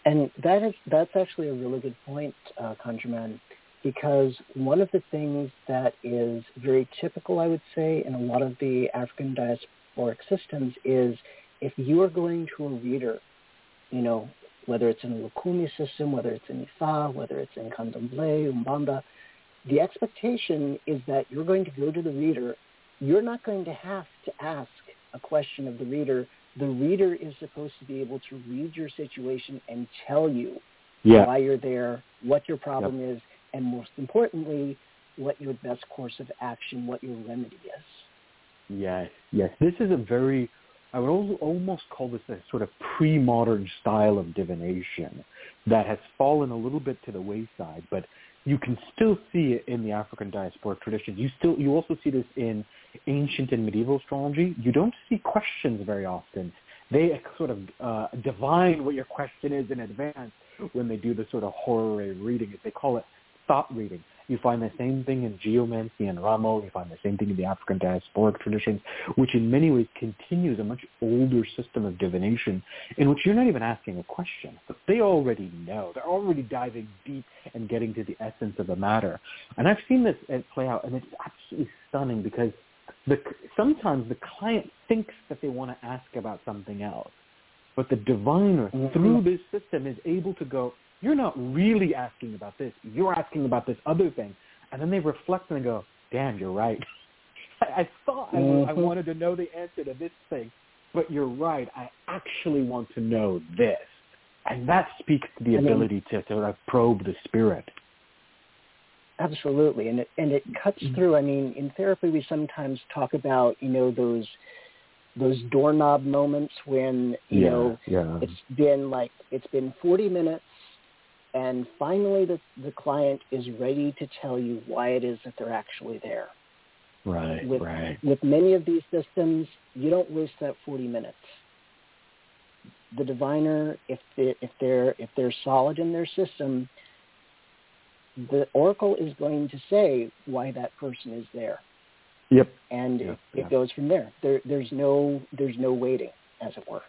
And that is that's actually a really good point, uh, ConjureMan because one of the things that is very typical, I would say, in a lot of the African diasporic systems is if you are going to a reader, you know, whether it's in a Lukumi system, whether it's in Ifa, whether it's in Candomblé, Umbanda, the expectation is that you're going to go to the reader. You're not going to have to ask a question of the reader. The reader is supposed to be able to read your situation and tell you yeah. why you're there, what your problem yep. is, and most importantly, what your best course of action, what your remedy is. Yes, yes. This is a very, I would almost call this a sort of pre-modern style of divination that has fallen a little bit to the wayside, but you can still see it in the African diasporic traditions. You still, you also see this in ancient and medieval astrology. You don't see questions very often. They sort of uh, divine what your question is in advance when they do the sort of horary reading. As they call it thought reading. You find the same thing in geomancy and Ramo. You find the same thing in the African diasporic traditions, which in many ways continues a much older system of divination in which you're not even asking a question, but they already know. They're already diving deep and getting to the essence of the matter. And I've seen this play out, and it's absolutely stunning because the, sometimes the client thinks that they want to ask about something else, but the diviner mm-hmm. through this system is able to go, you're not really asking about this. You're asking about this other thing. And then they reflect and they go, damn, you're right. I, I thought mm-hmm. I, I wanted to know the answer to this thing, but you're right. I actually want to know this. And that speaks to the ability to, to probe the spirit. Absolutely, and it and it cuts mm-hmm. through. I mean, in therapy, we sometimes talk about you know those those doorknob moments when you yeah, know yeah. it's been like it's been 40 minutes and finally the, the client is ready to tell you why it is that they're actually there. Right, with, right. With many of these systems, you don't waste that 40 minutes. The diviner, if they, if they're if they're solid in their system, the oracle is going to say why that person is there. Yep. And yep, it, yep. it goes from there. There there's no there's no waiting, as it were.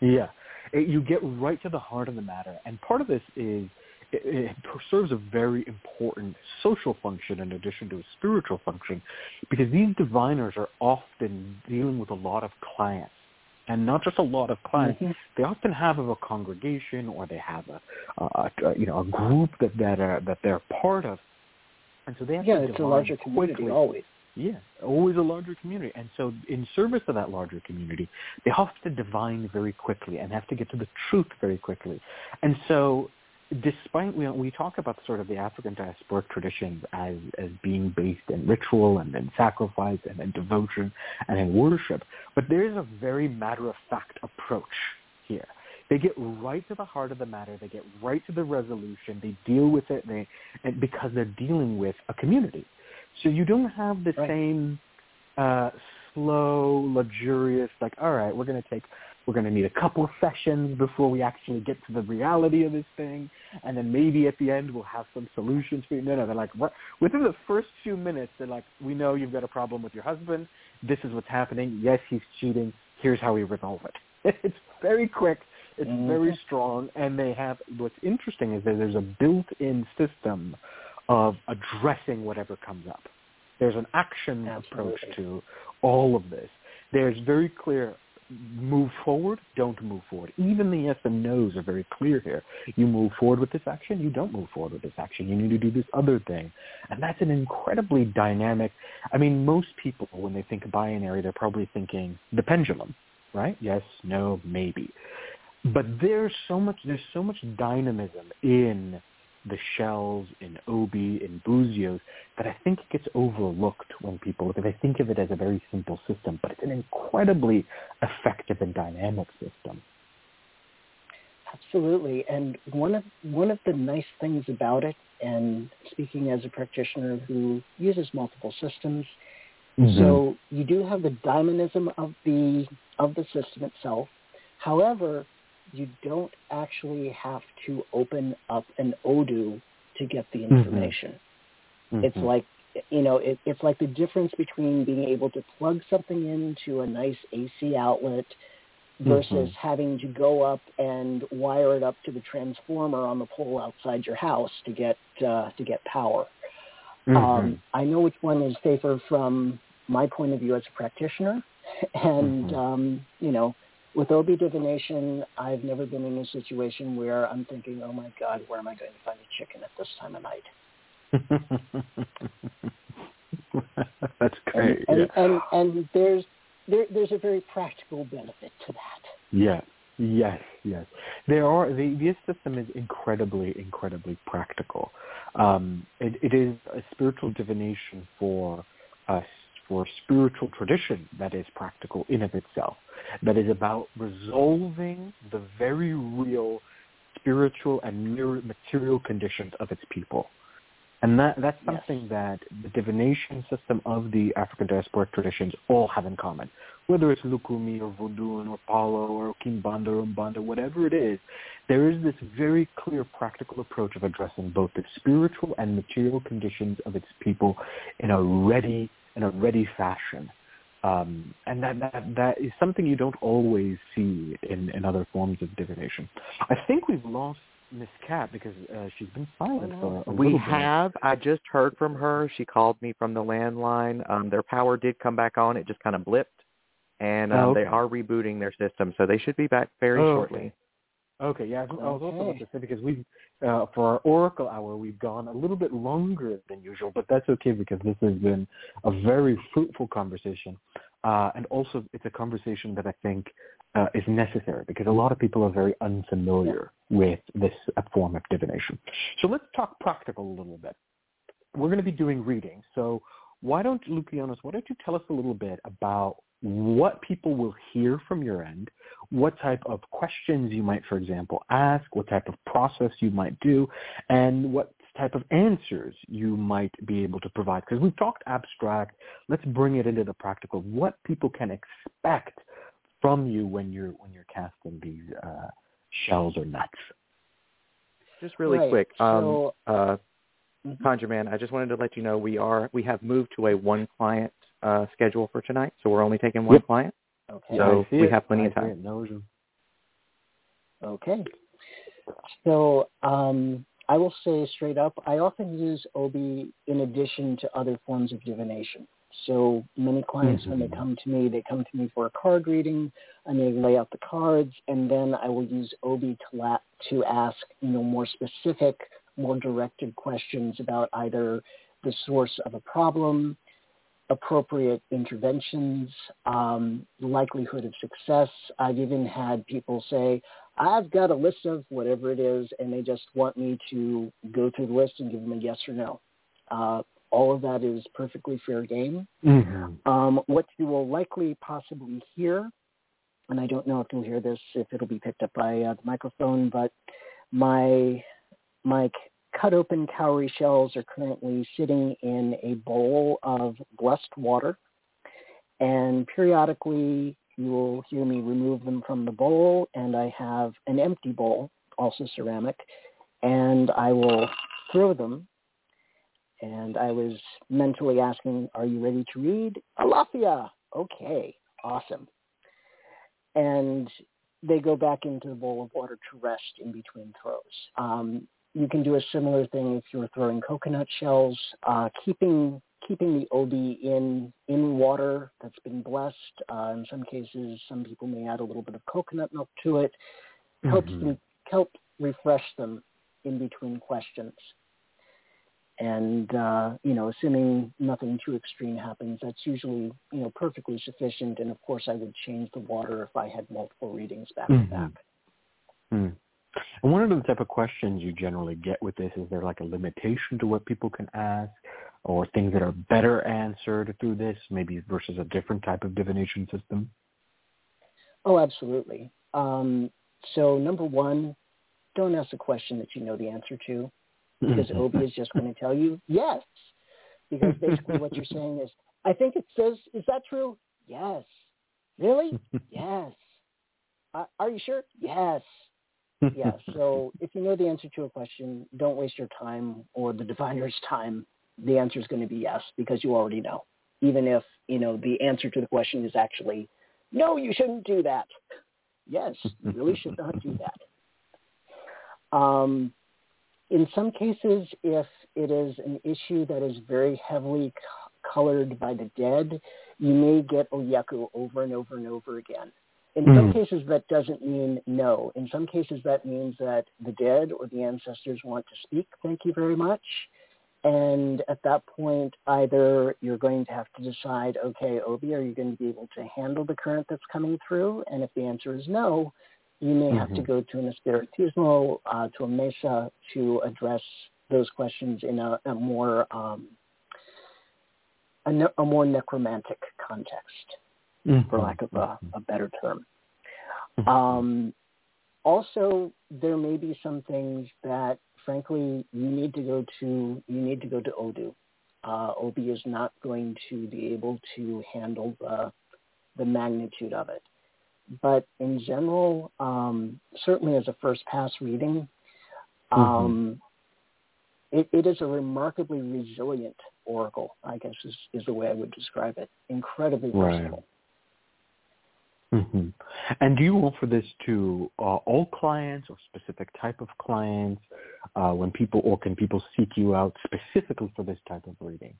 Yeah, it, you get right to the heart of the matter, and part of this is it, it serves a very important social function in addition to a spiritual function, because these diviners are often dealing with a lot of clients and not just a lot of clients. Mm-hmm. They often have a congregation or they have a, a, a you know a group that that are that they're part of, and so they have yeah, to it's a larger community quickly. always. Yeah, always a larger community. And so in service of that larger community, they have to divine very quickly and have to get to the truth very quickly. And so despite we, we talk about sort of the African diasporic traditions as, as being based in ritual and in sacrifice and in devotion and in worship, but there is a very matter-of-fact approach here. They get right to the heart of the matter. They get right to the resolution. They deal with it they, and because they're dealing with a community. So you don't have the right. same uh, slow, luxurious, like, all right, we're going to take, we're going to need a couple sessions before we actually get to the reality of this thing, and then maybe at the end we'll have some solutions for you. No, no, they're like, what? within the first few minutes, they're like, we know you've got a problem with your husband. This is what's happening. Yes, he's cheating. Here's how we resolve it. it's very quick. It's mm-hmm. very strong, and they have. What's interesting is that there's a built-in system of addressing whatever comes up. There's an action Absolutely. approach to all of this. There's very clear move forward, don't move forward. Even the yes and no's are very clear here. You move forward with this action, you don't move forward with this action. You need to do this other thing. And that's an incredibly dynamic, I mean, most people, when they think binary, they're probably thinking the pendulum, right? Yes, no, maybe. But there's so much, there's so much dynamism in the shells in Obi, in Buzios, that I think gets overlooked when people, because they think of it as a very simple system, but it's an incredibly effective and dynamic system. Absolutely, and one of one of the nice things about it, and speaking as a practitioner who uses multiple systems, mm-hmm. so you do have the dynamism of the of the system itself. However, you don't actually have to open up an Odu to get the Mm-hmm. information. Mm-hmm. It's like you know, it, it's like the difference between being able to plug something into a nice AC outlet versus Mhm. having to go up and wire it up to the transformer on the pole outside your house to get uh, to get power. Mhm. Um, I know which one is safer from my point of view as a practitioner, and Mhm. um, you know, with Obi divination, I've never been in a situation where I'm thinking, "Oh my God, where am I going to find a chicken at this time of night?" That's great. And, yeah. and, and, and there's there, there's a very practical benefit to that. Yeah. Yes, yes. There are the this system is incredibly, incredibly practical. Um, it, it is a spiritual divination for us for a spiritual tradition that is practical in of itself, that is about resolving the very real spiritual and material conditions of its people. And that, that's something yes. that the divination system of the African diasporic traditions all have in common. Whether it's Lukumi or Vodun or Palo or Kimbanda or Mbanda, whatever it is, there is this very clear practical approach of addressing both the spiritual and material conditions of its people in a ready, in a ready fashion. Um, and that, that that is something you don't always see in, in other forms of divination. I think we've lost Miss Cat because uh, she's been silent for a We bit. have. I just heard from her. She called me from the landline. Um, their power did come back on. It just kind of blipped, and um, oh, okay. they are rebooting their system, so they should be back very oh, shortly. Okay. Okay, yeah, I was also about to say because we, uh, for our Oracle hour, we've gone a little bit longer than usual, but that's okay because this has been a very fruitful conversation, uh, and also it's a conversation that I think uh, is necessary because a lot of people are very unfamiliar with this uh, form of divination. So let's talk practical a little bit. We're going to be doing readings, so why don't Lukianos, why don't you tell us a little bit about what people will hear from your end, what type of questions you might, for example, ask, what type of process you might do, and what type of answers you might be able to provide. Because we've talked abstract, let's bring it into the practical. What people can expect from you when you're when you're casting these uh, shells or nuts. Just really right. quick, um, so, uh, mm-hmm. Conjure Man, I just wanted to let you know we are we have moved to a one client uh, schedule for tonight, so we're only taking one yep. client. Okay. So we it. have plenty I of time. No. Okay. So um, I will say straight up, I often use Obi in addition to other forms of divination. So many clients, mm-hmm. when they mm-hmm. come to me, they come to me for a card reading. I may lay out the cards, and then I will use Obi to, la- to ask, you know, more specific, more directed questions about either the source of a problem, appropriate interventions, um, likelihood of success. I've even had people say, I've got a list of whatever it is, and they just want me to go through the list and give them a yes or no. Uh, all of that is perfectly fair game. Mm-hmm. Um, what you will likely possibly hear, and I don't know if you'll hear this, if it'll be picked up by uh, the microphone, but my my cut open cowrie shells are currently sitting in a bowl of blessed water, and periodically you will hear me remove them from the bowl, and I have an empty bowl, also ceramic, and I will throw them and I was mentally asking, are you ready to read? Alafia. Okay, awesome. And they go back into the bowl of water to rest in between throws. Um, you can do a similar thing if you're throwing coconut shells, uh, keeping keeping the obi in in water that's been blessed. Uh, in some cases, some people may add a little bit of coconut milk to it. Helps mm-hmm. them help refresh them in between questions and uh, you know, assuming nothing too extreme happens, that's usually you know perfectly sufficient. And of course, I would change the water if I had multiple readings back mm-hmm. to back. Mm. And one of the type of questions you generally get with this is there like a limitation to what people can ask, or things that are better answered through this, maybe versus a different type of divination system? Oh, absolutely. Um, so number one, don't ask a question that you know the answer to because Obi is just going to tell you yes. Because basically what you're saying is, I think it says, is that true? Yes. Really? yes. Uh, are you sure? Yes. Yes. So if you know the answer to a question, don't waste your time or the diviner's time. The answer is going to be yes because you already know. Even if, you know, the answer to the question is actually, no, you shouldn't do that. Yes, you really should not do that. Um, in some cases, if it is an issue that is very heavily c- colored by the dead, you may get Oyeku over and over and over again. In mm. some cases, that doesn't mean no. In some cases, that means that the dead or the ancestors want to speak. Thank you very much. And at that point, either you're going to have to decide, okay, Obi, are you going to be able to handle the current that's coming through? And if the answer is no, you may have mm-hmm. to go to an espiritismo, uh, to a mesa to address those questions in a, a more um, a, ne- a more necromantic context, mm-hmm. for lack of a, a better term. Mm-hmm. Um, also, there may be some things that, frankly, you need to go to. You need to go to Odu. Uh, Obi is not going to be able to handle the the magnitude of it. But in general, um, certainly as a first pass reading, mm-hmm. um, mm-hmm. it, it is a remarkably resilient oracle. I guess is, is the way I would describe it. Incredibly versatile. Mm-hmm. And do you offer this to uh, all clients or specific type of clients uh, when people, or can people seek you out specifically for this type of reading?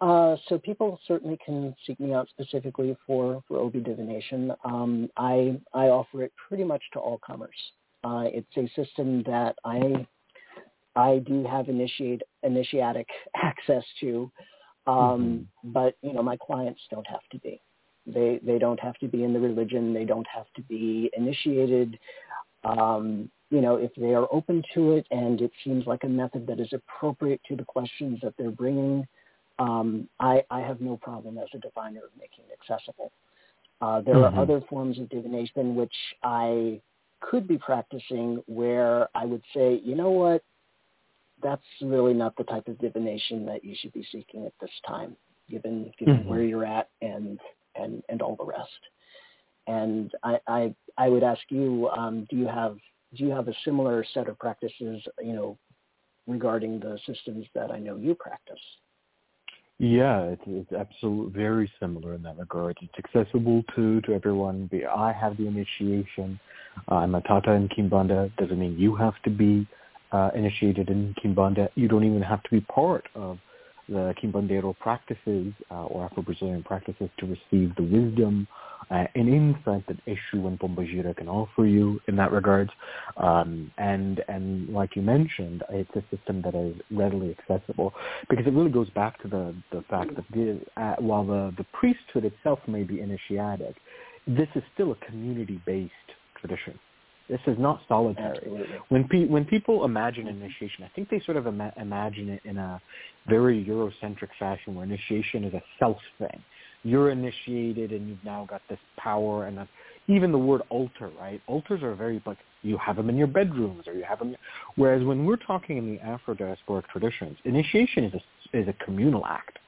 Uh, so people certainly can seek me out specifically for, for Obi divination. Um, I, I offer it pretty much to all comers. Uh, it's a system that I, I do have initiate, initiatic access to, um, mm-hmm. but you know my clients don't have to be. They they don't have to be in the religion. They don't have to be initiated. Um, you know, if they are open to it and it seems like a method that is appropriate to the questions that they're bringing, um, I, I have no problem as a diviner of making it accessible. Uh, there mm-hmm. are other forms of divination which I could be practicing where I would say, you know what, that's really not the type of divination that you should be seeking at this time, given given mm-hmm. where you're at and and and all the rest. And I I, I would ask you, um, do you have do you have a similar set of practices, you know, regarding the systems that I know you practice? Yeah, it's, it's absolutely very similar in that regard. It's accessible to to everyone. I have the initiation. I'm a Tata in Kimbanda. Doesn't mean you have to be uh, initiated in Kimbanda. You don't even have to be part of the Kimbandero practices uh, or Afro-Brazilian practices to receive the wisdom uh, and insight that Eshu and Pombagira can offer you in that regard. Um, and and like you mentioned, it's a system that is readily accessible because it really goes back to the the fact that the, uh, while the the priesthood itself may be initiatic, this is still a community-based tradition. This is not solitary. Absolutely. When pe- when people imagine initiation, I think they sort of ima- imagine it in a very Eurocentric fashion, where initiation is a self thing. You're initiated, and you've now got this power, and a, even the word altar, right? Altars are very like you have them in your bedrooms, or you have them. Whereas when we're talking in the Afro-diasporic traditions, initiation is a is a communal act.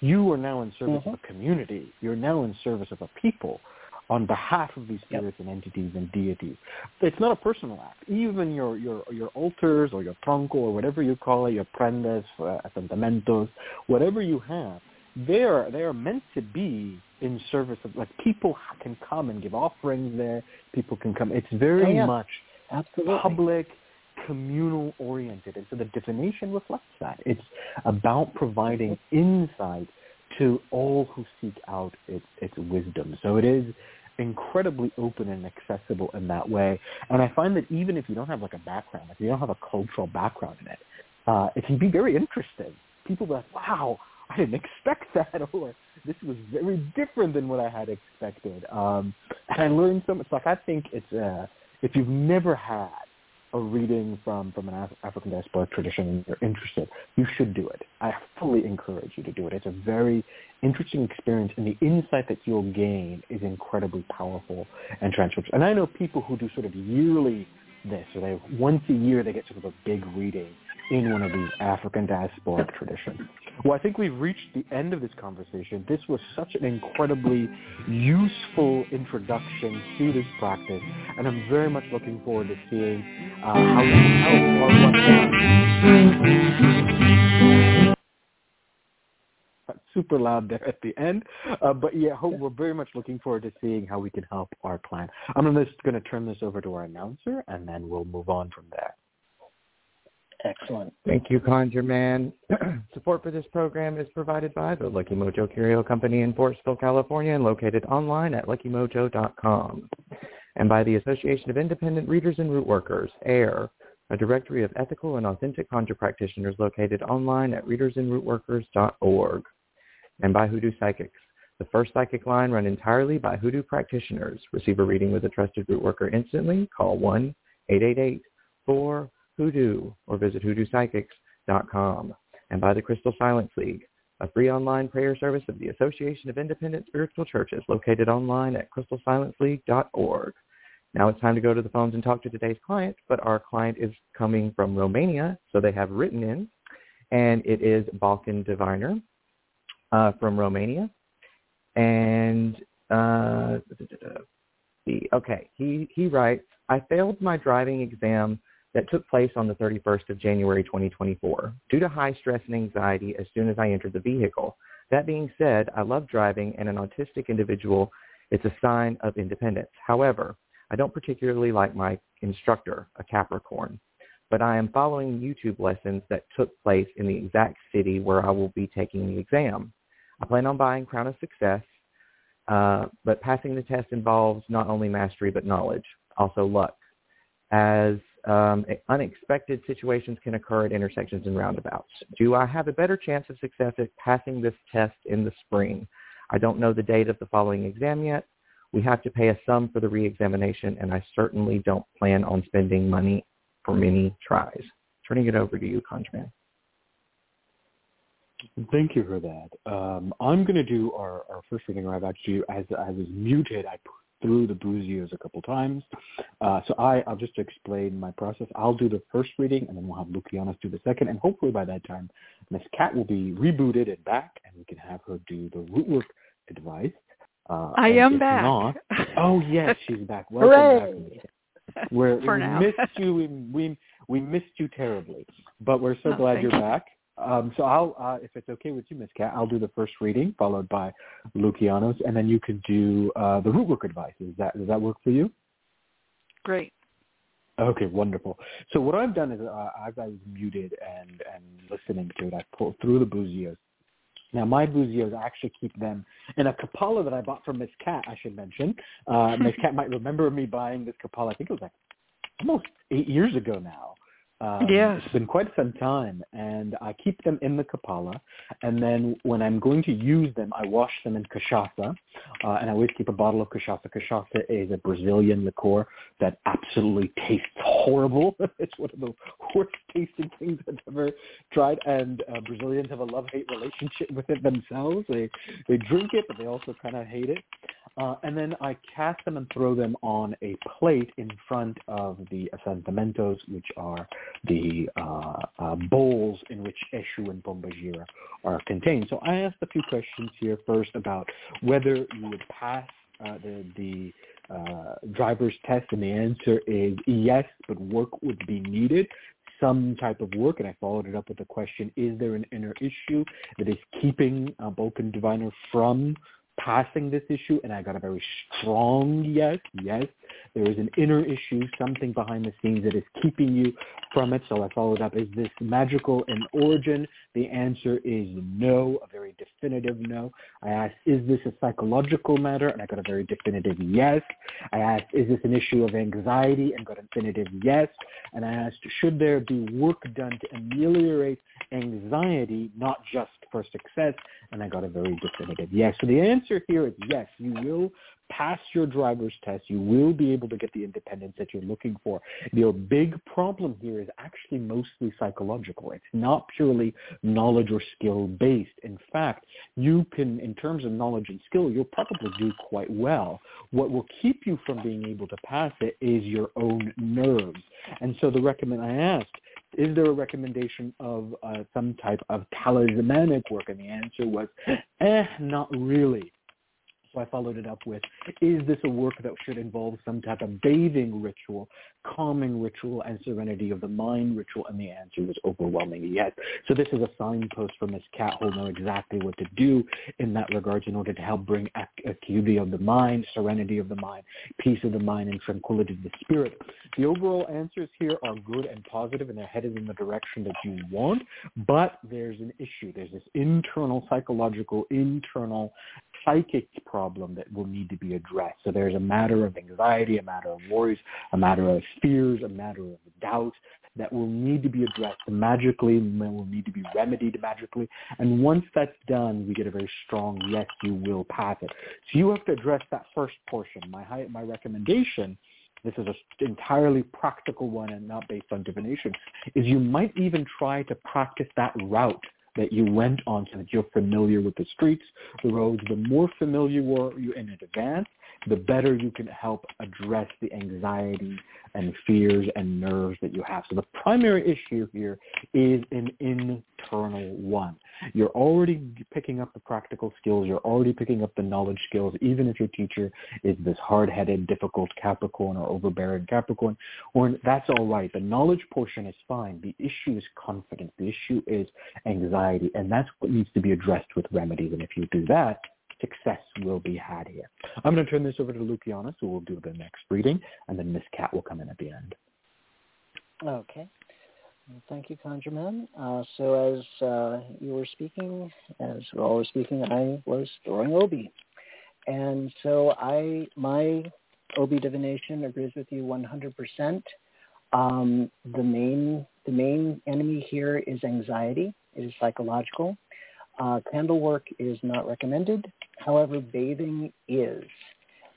You are now in service mm-hmm. of a community. You're now in service of a people on behalf of these spirits yep. and entities and deities. It's not a personal act. Even your your your altars or your tronco or whatever you call it, your prendas, uh, asentamientos, whatever you have, they are they are meant to be in service of like people can come and give offerings there. People can come. It's very yeah. much Absolutely. public communal oriented and so the divination reflects that it's about providing insight to all who seek out its, its wisdom. So it is incredibly open and accessible in that way. And I find that even if you don't have like a background, if you don't have a cultural background in it, uh, it can be very interesting. People be like, wow, I didn't expect that, or this was very different than what I had expected. Um, and I learned so much. Like I think it's uh, if you've never had a reading from, from an Af- African diasporic tradition and you're interested, you should do it. I fully encourage you to do it. It's a very interesting experience, and the insight that you'll gain is incredibly powerful and transformative. And I know people who do sort of yearly this, or they once a year they get sort of a big reading in one of these African diasporic traditions. Well, I think we've reached the end of this conversation. This was such an incredibly useful introduction to this practice, and I'm very much looking forward to seeing uh, how we can help our super loud there at the end. Uh, but yeah, hope, we're very much looking forward to seeing how we can help our client. I'm just going to turn this over to our announcer, and then we'll move on from there. Excellent. Thank you, ConjureMan. Support for this program is provided by the Lucky Mojo Curio Company in Forestville, California, and located online at luckymojo.com, and by the Association of Independent Readers and Root Workers, AIRR, a directory of ethical and authentic conjure practitioners located online at readersandrootworkers.org, and by Hoodoo Psychics, the first psychic line run entirely by Hoodoo practitioners. Receive a reading with a trusted root worker instantly. Call 1-888-4 Hoodoo or visit hoodoopsychics.com. And by the Crystal Silence League, a free online prayer service of the Association of Independent Spiritual Churches located online at crystalsilenceleague.org. Now it's time to go to the phones and talk to today's client, but our client is coming from Romania, so they have written in, and it is Balkan Diviner uh, from Romania. And uh, okay, he, he writes, I failed my driving exam that took place on the 31st of January 2024 due to high stress and anxiety as soon as I entered the vehicle. That being said, I love driving and an autistic individual, it's a sign of independence. However, I don't particularly like my instructor, a Capricorn, but I am following YouTube lessons that took place in the exact city where I will be taking the exam. I plan on buying Crown of Success, uh, but passing the test involves not only mastery but knowledge, also luck, as um, unexpected situations can occur at intersections and roundabouts. Do I have a better chance of success at passing this test in the spring? I don't know the date of the following exam yet. We have to pay a sum for the reexamination, and I certainly don't plan on spending money for many tries. Turning it over to you, ConjureMan. Thank you for that. Um, I'm going to do our, our first reading. I've actually, as I was muted, I through the Buzios a couple times. Uh, so I, I'll just explain my process. I'll do the first reading, and then we'll have Lukianos do the second. And hopefully by that time, Miss Cat will be rebooted and back, and we can have her do the root work advice. Uh, I am back. Not, oh yes, she's back. Welcome back. We're, we now. missed you. We, we we missed you terribly, but we're so Oh, glad you're you. back. Um, so I'll, uh, if it's okay with you, Miss Cat, I'll do the first reading, followed by Lukianos, and then you could do uh, the root work advice. Is that does that work for you? Great. Okay, wonderful. So what I've done is, uh, as I was muted and and listening to it, I pulled through the Buzios. Now my Buzios, I actually keep them in a Kapala that I bought from Miss Cat. I should mention. Uh, Miss Cat might remember me buying this Kapala. I think it was like almost eight years ago now. Um, Yes. It's been quite some time, and I keep them in the Kapala, and then when I'm going to use them, I wash them in cachaça, uh, and I always keep a bottle of cachaça. Cachaça is a Brazilian liqueur that absolutely tastes horrible. it's one of the worst tasting things I've ever tried, and uh, Brazilians have a love-hate relationship with it themselves. They they drink it, but they also kind of hate it. Uh, and then I cast them and throw them on a plate in front of the assentamentos, which are the uh, uh, bowls in which Eshu and Pombagira are contained. So I asked a few questions here first about whether you would pass uh, the, the uh, driver's test, and the answer is yes, but work would be needed some type of work, and I followed it up with the question, is there an inner issue that is keeping uh, Balkan Diviner from passing this issue? And I got a very strong yes, yes. There is an inner issue, something behind the scenes that is keeping you from it. So I followed up, is this magical in origin? The answer is no, a very definitive no. I asked, is this a psychological matter? And I got a very definitive yes. I asked, is this an issue of anxiety? And got a definitive yes. And I asked, should there be work done to ameliorate anxiety, not just for success? And I got a very definitive yes. So the answer here is yes, you will pass your driver's test. You will be able to get the independence that you're looking for. Your big problem here is actually mostly psychological. It's not purely knowledge or skill based. In fact, you can, in terms of knowledge and skill, you'll probably do quite well. What will keep you from being able to pass it is your own nerves. And so the recommend I asked, is there a recommendation of uh, some type of talismanic work? And the answer was, eh, not really. So I followed it up with, is this a work that should involve some type of bathing ritual, calming ritual, and serenity of the mind ritual? And the answer was overwhelmingly yes. So this is a signpost for Miss Cat who'll know exactly what to do in that regards in order to help bring ac- acuity of the mind, serenity of the mind, peace of the mind, and tranquility of the spirit. The overall answers here are good and positive, and they're headed in the direction that you want, but there's an issue. There's this internal psychological, internal psychic problem that will need to be addressed. So there's a matter of anxiety, a matter of worries, a matter of fears, a matter of doubt that will need to be addressed magically, will need to be remedied magically. And once that's done, we get a very strong yes, you will pass it. So you have to address that first portion. My my recommendation this is an entirely practical one and not based on divination, is you might even try to practice that route that you went on so that you're familiar with the streets, the roads. The more familiar you are you in advance, the better you can help address the anxiety and fears and nerves that you have. So the primary issue here is an internal one. You're already picking up the practical skills. You're already picking up the knowledge skills, even if your teacher is this hard-headed, difficult Capricorn or overbearing Capricorn. Or that's all right. The knowledge portion is fine. The issue is confidence. The issue is anxiety, and that's what needs to be addressed with remedies. And if you do that, success will be had here. I'm going to turn this over to Lukianos, who will do the next reading, and then Miss Cat will come in at the end. Okay. Well, thank you, ConjureMan. Uh, so as uh, you were speaking, as we all were speaking, I was throwing Obi. And so I, my Obi divination agrees with you 100%. Um, the main, the main enemy here is anxiety. It is psychological. Uh, candle work is not recommended. However, bathing is,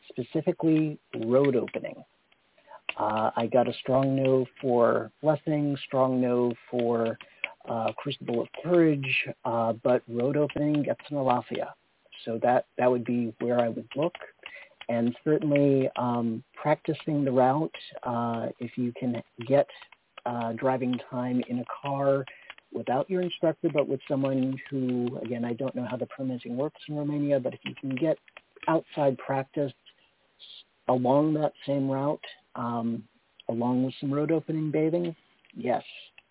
specifically road opening. Uh, I got a strong no for blessing, strong no for uh, crucible of courage, uh, but road opening gets an alafia. So that, that would be where I would look. And certainly um, practicing the route, uh, if you can get uh, driving time in a car without your instructor, but with someone who, again, I don't know how the permitting works in Romania, but if you can get outside practice along that same route, um, along with some road opening bathing, yes,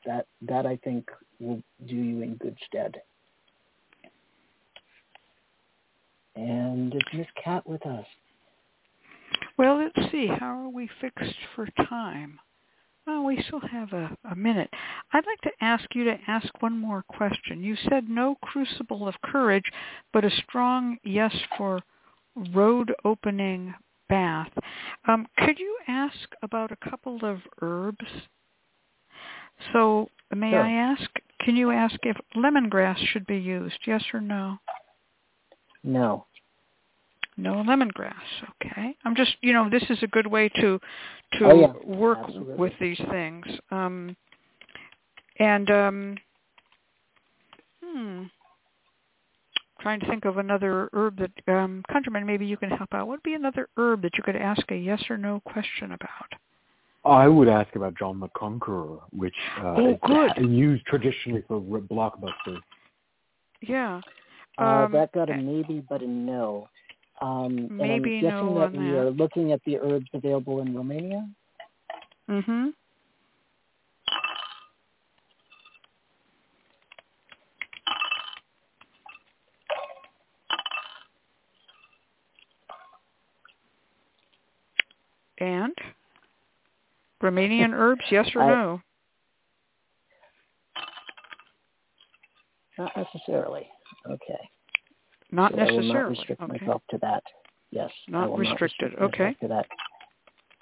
that that I think will do you in good stead. And is Miss Cat with us? Well, let's see. How are we fixed for time? Well, we still have a, a minute. I'd like to ask you to ask one more question. You said no crucible of courage, but a strong yes for road opening bath. Um, could you ask about a couple of herbs? So may sure. I ask, can you ask if lemongrass should be used, yes or no? No no lemongrass. Okay, I'm just you know this is a good way to to oh, yeah. work Absolutely. with these things. Um, and um, hmm, trying to think of another herb that um, ConjureMan maybe you can help out. What would be another herb that you could ask a yes or no question about? I would ask about John the Conqueror, which uh, oh, is good. used traditionally for blockbusters. Yeah. Uh, Um, that got a maybe, but a no. Um, Maybe and I'm guessing no that we that. are looking at the herbs available in Romania. Mhm. And Romanian herbs, yes or I- no? Not necessarily. Okay. Not so I will not necessarily. restrict okay. myself to that. Yes. Not restricted. Not restrict Okay. To that.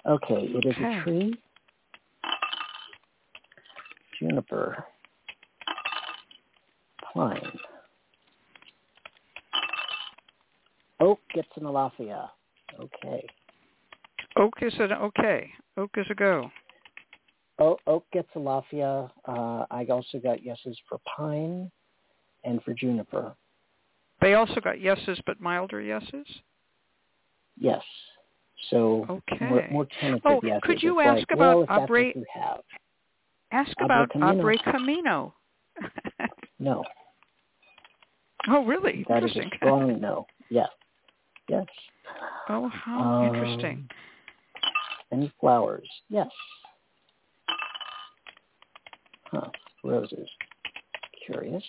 Okay. It is Okay. a tree. Juniper. Pine. Oak gets an alafia. Okay. Oak is an okay. Oak is a go. O- oak gets a lafia. Uh, I also got yeses for pine and for juniper. They also got yeses, but milder yeses. Yes. So Okay. more, more tentative Oh, yeses. could you It's ask like, about well, if Abre- you have. Ask about Camino. Abre Camino. No. oh, really? That is Interesting. a strong no. Yes. Yes. oh, how Um, interesting. Any flowers? Yes. Huh. Roses. Curious.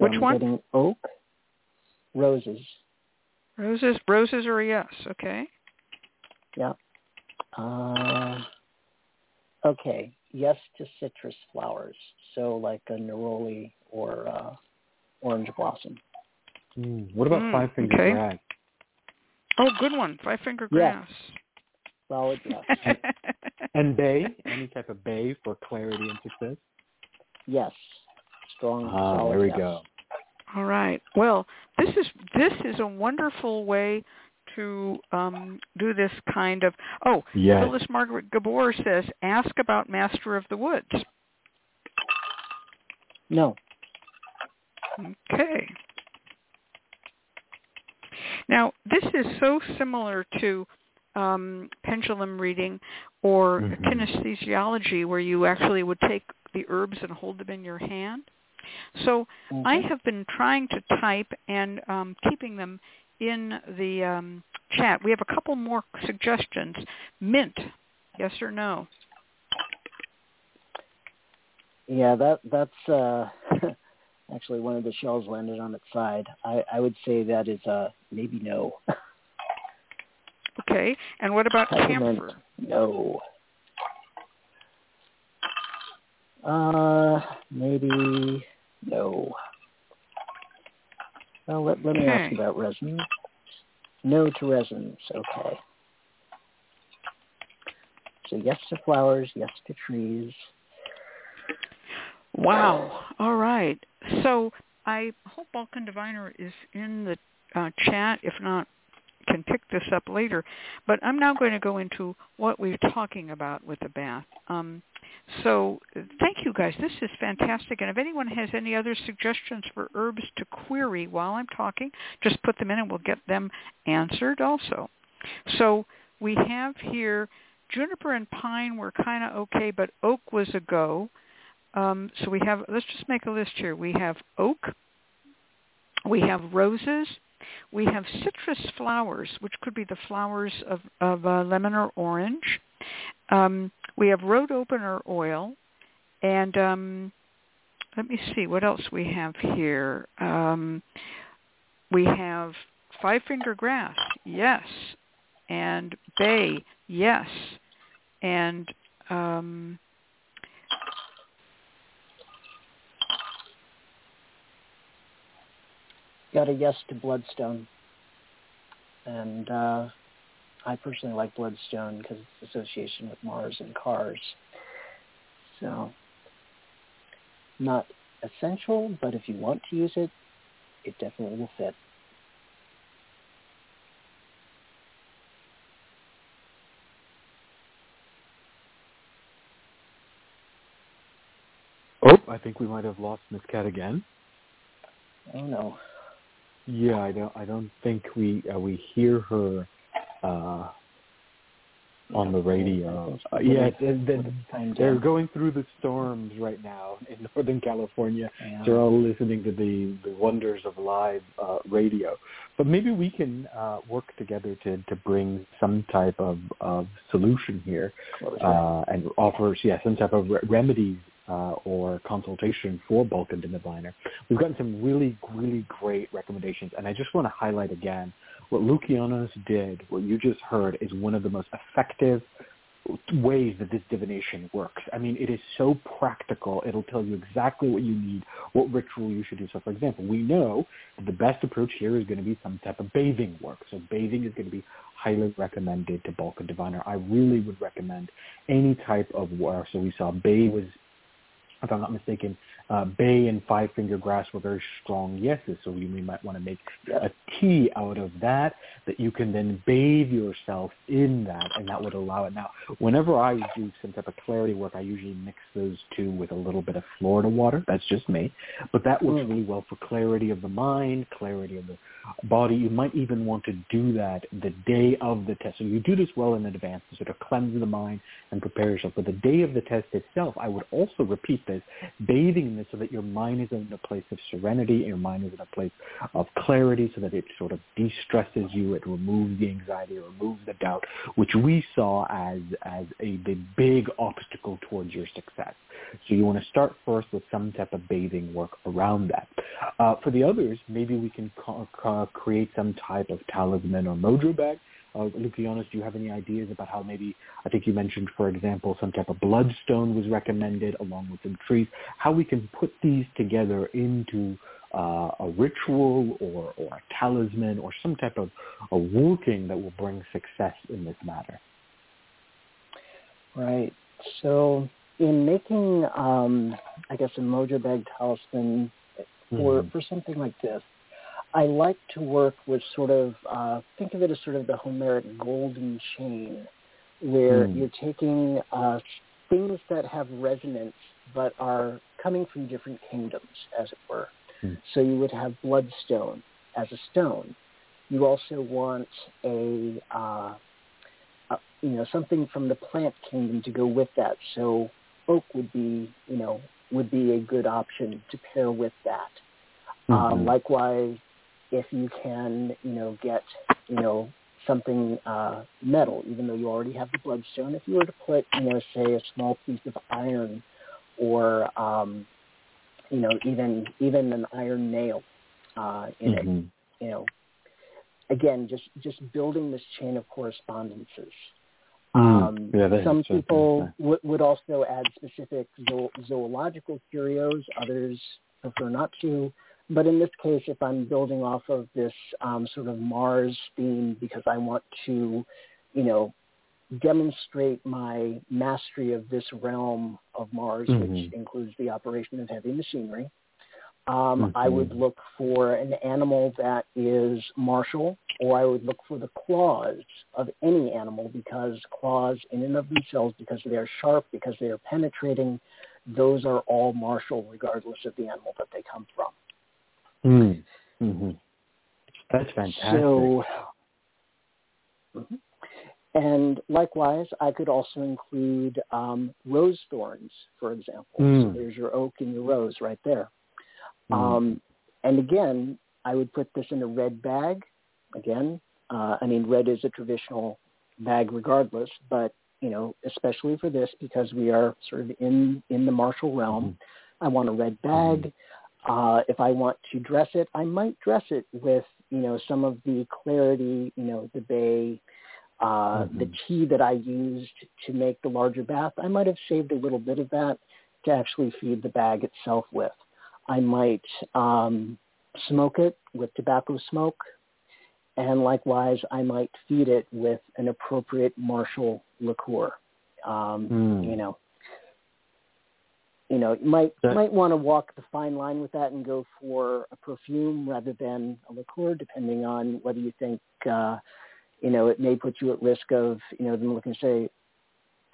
So Which I'm one? Getting oak. Roses. Roses, roses are a yes. Okay. Yeah. Uh, okay. Yes to citrus flowers. So like a neroli or uh, orange blossom. Mm, what about Mm, five finger okay. grass? Oh, good one. Five finger Yeah. grass. Solid yes. And bay, any type of bay for clarity and success. yes. Strong. Ah, there we yes. go. All right. Well, this is this is a wonderful way to um, do this kind of. Oh, Yes. Phyllis Margaret Gabor says, "Ask about Master of the Woods." No. Okay. Now, this is so similar to um, pendulum reading or Mhm. kinesthesiology where you actually would take the herbs and hold them in your hand. So Mhm. I have been trying to type and um, keeping them in the um, chat. We have a couple more suggestions. Mint, yes or no? Yeah, that that's uh, actually one of the shells landed on its side. I, I would say that is uh, maybe no. Okay. And what about camphor? no. Uh, maybe no. Well, let, let me ask Okay. about resins. No to resins. Okay. So yes to flowers, yes to trees. Wow. All right. So I hope Balkan Diviner is in the uh, chat. If not, can pick this up later. But I'm now going to go into what we're talking about with the bath. Um, so thank you guys. This is fantastic. And if anyone has any other suggestions for herbs to query while I'm talking, just put them in and we'll get them answered also. So we have here juniper and pine were kind of okay, but oak was a go. Um, so we have, let's just make a list here. We have oak, we have roses, we have citrus flowers, which could be the flowers of, of uh, lemon or orange. Um, we have road opener oil, and um, let me see what else we have here. Um, we have five finger grass, yes, and bay, yes, and um, Got a yes to bloodstone. And uh, I personally like bloodstone because it's association with Mars and cars. So not essential, but if you want to use it, it definitely will fit. Oh, I think we might have lost Miss Cat again. Oh no. Yeah, I don't. I don't think we uh, we hear her uh, on the radio. Uh, yeah, they- they- they're going through the storms right now in Northern California. They're all listening to the, the wonders of live uh, radio. But maybe we can uh, work together to, to bring some type of, of solution here uh, and offer yeah, some type of re- remedies uh, or consultation for Balkan Diviner. We've gotten some really, really great recommendations, and I just want to highlight again what Lukianos did, what you just heard, is one of the most effective ways that this divination works. I mean, it is so practical. It'll tell you exactly what you need, what ritual you should do. So, for example, we know that the best approach here is going to be some type of bathing work. So bathing is going to be highly recommended to Balkan Diviner. I really would recommend any type of work. So we saw Bay was if I'm not mistaken, uh, bay and five finger grass were very strong yeses. So you might want to make a tea out of that that you can then bathe yourself in that, and that would allow it. Now, whenever I do some type of clarity work, I usually mix those two with a little bit of Florida water. That's just me, but that works really well for clarity of the mind, clarity of the body. You might even want to do that the day of the test. So you do this well in advance to sort of cleanse the mind and prepare yourself. But the day of the test itself, I would also repeat this, bathing in this so that your mind is in a place of serenity, your mind is in a place of clarity so that it sort of de-stresses you, it removes the anxiety, it removes the doubt, which we saw as, as a the big obstacle towards your success. So you want to start first with some type of bathing work around that. Uh, for the others, maybe we can co- create some type of talisman or mojo bag. Uh, do you have any ideas about how maybe, I think you mentioned, for example, some type of bloodstone was recommended along with some trees, how we can put these together into uh, a ritual or, or a talisman or some type of a working that will bring success in this matter? Right. So in making, um, I guess, a mojo bag talisman for, Mhm. for something like this, I like to work with sort of, uh, think of it as sort of the Homeric golden chain, where Mm. you're taking uh, things that have resonance but are coming from different kingdoms, as it were. Mm-hmm. So you would have bloodstone as a stone. You also want a, uh, a, you know, something from the plant kingdom to go with that. So oak would be, you know, would be a good option to pair with that. Mm-hmm. Uh, likewise, if you can, you know, get, you know, something uh, metal, even though you already have the bloodstone, if you were to put, you know, say a small piece of iron or, um, you know, even even an iron nail uh, in mm-hmm. it, you know, again, just just building this chain of correspondences. Mm. Um, yeah, some people w- would also add specific zo- zoological curios. Others prefer not to. But in this case, if I'm building off of this um, sort of Mars theme because I want to, you know, demonstrate my mastery of this realm of Mars, mm-hmm. which includes the operation of heavy machinery, um, mm-hmm. I would look for an animal that is martial, or I would look for the claws of any animal because claws in and of themselves, because they are sharp, because they are penetrating, those are all martial regardless of the animal that they come from. Mm. Mm-hmm. That's fantastic. So, mm-hmm. and likewise, I could also include um, rose thorns, for example. Mm. So there's your oak and your rose right there. Mm. Um, and again, I would put this in a red bag. Again, uh, I mean, red is a traditional bag regardless, but you know, especially for this because we are sort of in in the martial realm. Mm-hmm. I want a red bag. Uh, if I want to dress it, I might dress it with, you know, some of the clarity, you know, the bay, uh, mm-hmm. the tea that I used to make the larger bath. I might have saved a little bit of that to actually feed the bag itself with. I might um, smoke it with tobacco smoke. And likewise, I might feed it with an appropriate martial liqueur. Um, mm. You know, you know, you might that, might want to walk the fine line with that and go for a perfume rather than a liqueur, depending on whether you think, uh, you know, it may put you at risk of, you know, them looking to say,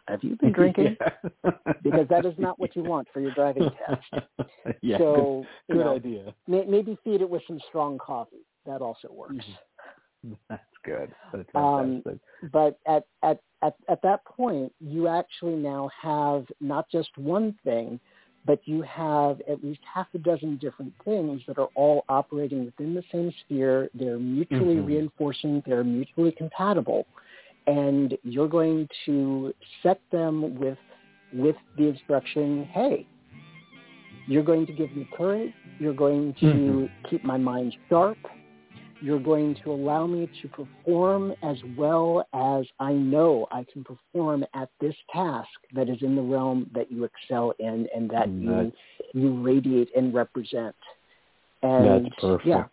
"Have you been drinking?" because that is not what you want for your driving test. yeah, so, good, good know, idea. May, maybe feed it with some strong coffee. That also works. Mm-hmm. That's good. That's um, but at, at at at that point, you actually now have not just one thing, but you have at least half a dozen different things that are all operating within the same sphere. They're mutually mm-hmm. reinforcing. They're mutually compatible, and you're going to set them with with the instruction, hey, you're going to give me courage. You're going to mm-hmm. keep my mind sharp you're going to allow me to perform as well as I know I can perform at this task that is in the realm that you excel in and that mm, you you radiate and represent. And that's perfect. Yeah,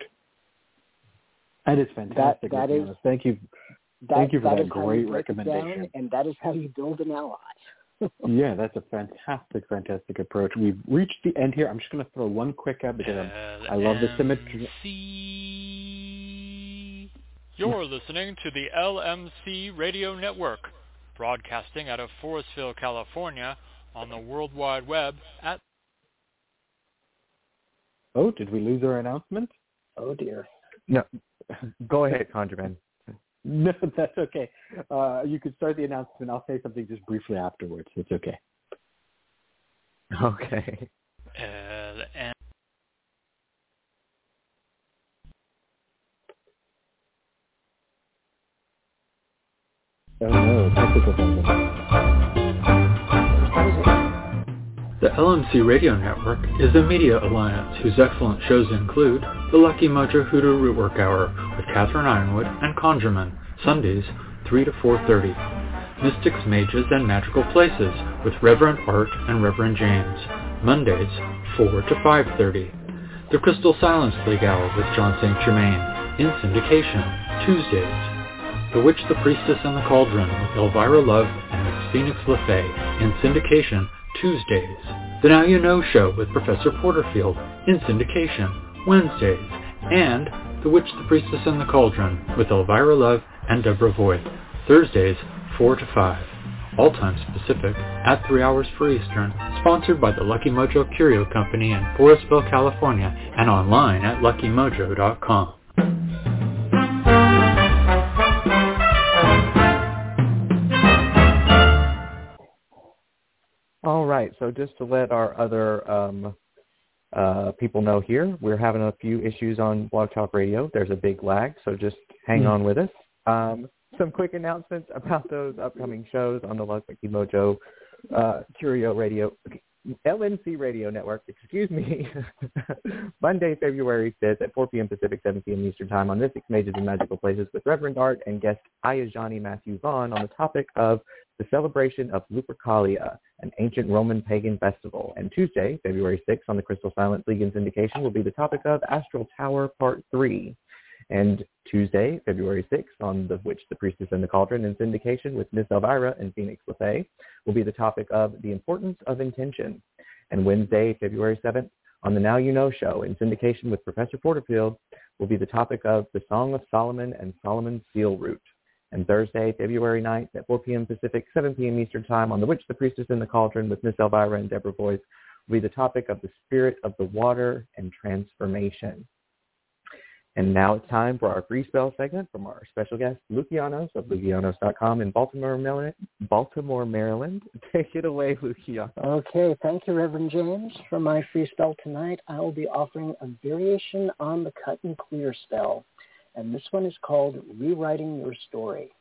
that is fantastic. That, that is, thank you. That, thank you for that, that great recommendation. and that is how you build an ally. yeah, that's a fantastic, fantastic approach. We've reached the end here. I'm just going to throw one quick out because I love the symmetry. You're listening to the LMC Radio Network, broadcasting out of Forestville, California, on the World Wide Web at. Oh, did we lose our announcement? Oh dear. No, go ahead, ConjureMan. No, that's okay. Uh, you can start the announcement. I'll say something just briefly afterwards. It's okay. Okay. Uh, Oh The LMC Radio Network is a media alliance whose excellent shows include The Lucky Mojo Hoodoo Rootwork Hour with Catherine Yronwode and ConjureMan, Sundays 3 to 4.30. Mystics, Mages, and Magical Places with Reverend Art and Reverend James, Mondays 4 to 5.30. The Crystal Silence League Hour with John St. Germain in syndication, Tuesdays the Witch, the Priestess, and the Cauldron with Elvira Love and Phoenix LeFae in syndication Tuesdays. The Now You Know Show with Professor Porterfield in syndication Wednesdays. And The Witch, the Priestess, and the Cauldron with Elvira Love and Deborah Voigt Thursdays 4 to 5. all times Pacific, at 3 hours for Eastern, sponsored by the Lucky Mojo Curio Company in Forestville, California, and online at luckymojo.com. All right, so just to let our other um, uh, people know here, we're having a few issues on Blog Talk Radio. There's a big lag, so just hang mm-hmm. on with us. Um, some quick announcements about those upcoming shows on the Lucky Mojo uh, Curio Radio, LMC Radio Network, excuse me, Monday, February 5th at 4 p.m. Pacific, 7 p.m. Eastern Time on Mystics, Mages, and Magical Places with Reverend Art and guest Ayajani Matthew Vaughn on the topic of the celebration of Lupercalia, an ancient Roman pagan festival. And Tuesday, February 6th on the Crystal Silence League syndication will be the topic of Astral Tower Part 3. And Tuesday, February 6th, on The Witch, the Priestess, and the Cauldron in syndication with Miss Elvira and Phoenix LeFae, will be the topic of the importance of intention. And Wednesday, February 7th, on the Now You Know show in syndication with Professor Porterfield, will be the topic of the Song of Solomon and Solomon's Seal Root. And Thursday, February 9th at 4 p.m. Pacific, 7 p.m. Eastern Time on The Witch, the Priestess, and the Cauldron with Miss Elvira and Deborah Voice will be the topic of the spirit of the water and transformation. And now it's time for our free spell segment from our special guest, Lukianos of Lukianos.com in Baltimore, Maryland. Baltimore, Maryland. Take it away, Lukianos. Okay, thank you, Reverend James. For my free spell tonight, I will be offering a variation on the cut and clear spell, and this one is called Rewriting Your Story.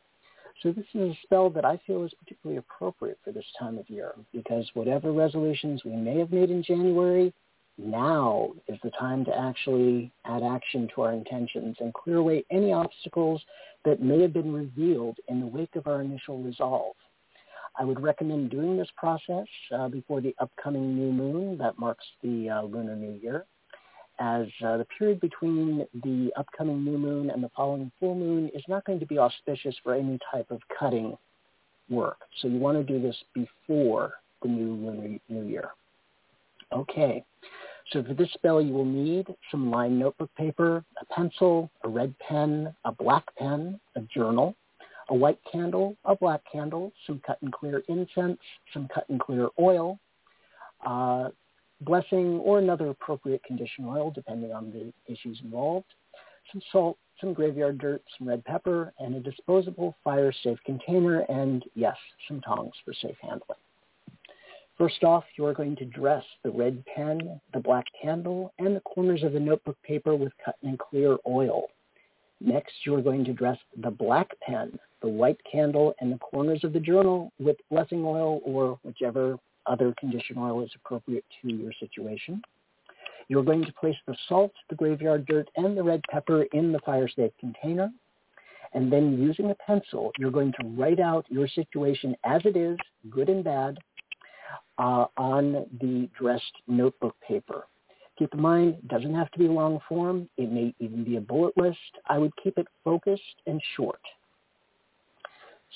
So this is a spell that I feel is particularly appropriate for this time of year because whatever resolutions we may have made in January now is the time to actually add action to our intentions and clear away any obstacles that may have been revealed in the wake of our initial resolve. I would recommend doing this process uh, before the upcoming new moon that marks the uh, Lunar New Year, as uh, the period between the upcoming new moon and the following full moon is not going to be auspicious for any type of cutting work. So you want to do this before the new Lunar New Year. Okay. So for this spell, you will need some lined notebook paper, a pencil, a red pen, a black pen, a journal, a white candle, a black candle, some cut and clear incense, some cut and clear oil, uh, blessing or another appropriate condition oil, depending on the issues involved, some salt, some graveyard dirt, some red pepper, and a disposable fire-safe container, and yes, some tongs for safe handling. First off, you are going to dress the red pen, the black candle, and the corners of the notebook paper with cut and clear oil. Next, you are going to dress the black pen, the white candle, and the corners of the journal with blessing oil or whichever other condition oil is appropriate to your situation. You're going to place the salt, the graveyard dirt, and the red pepper in the fire safe container. And then using a pencil, you're going to write out your situation as it is, good and bad, uh, on the dressed notebook paper. Keep in mind, it doesn't have to be long form. It may even be a bullet list. I would keep it focused and short.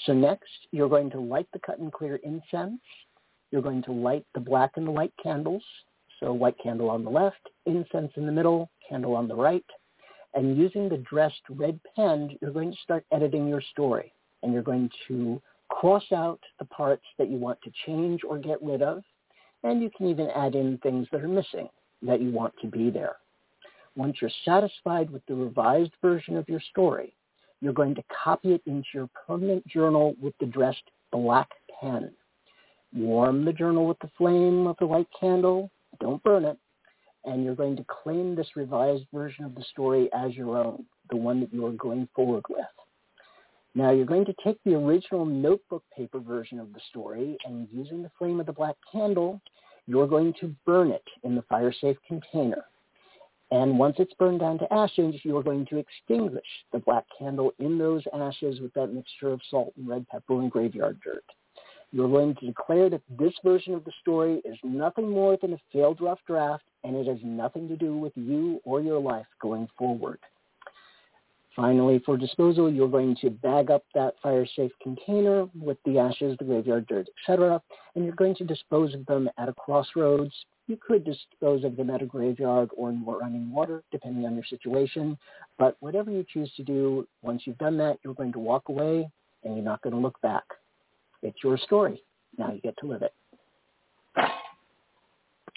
So next, you're going to light the cut and clear incense. You're going to light the black and the white candles. So white candle on the left, incense in the middle, candle on the right. And using the dressed red pen, you're going to start editing your story. And you're going to cross out the parts that you want to change or get rid of, and you can even add in things that are missing that you want to be there. Once you're satisfied with the revised version of your story, you're going to copy it into your permanent journal with the dressed black pen. Warm the journal with the flame of the white candle. Don't burn it. And you're going to claim this revised version of the story as your own, the one that you are going forward with. Now you're going to take the original notebook paper version of the story and using the flame of the black candle, you're going to burn it in the fire safe container. And once it's burned down to ashes, you're going to extinguish the black candle in those ashes with that mixture of salt and red pepper and graveyard dirt. You're going to declare that this version of the story is nothing more than a failed rough draft and it has nothing to do with you or your life going forward. Finally, for disposal, you're going to bag up that fire-safe container with the ashes, the graveyard dirt, etc., and you're going to dispose of them at a crossroads. You could dispose of them at a graveyard or in running water, depending on your situation. But whatever you choose to do, once you've done that, you're going to walk away and you're not going to look back. It's your story. Now you get to live it.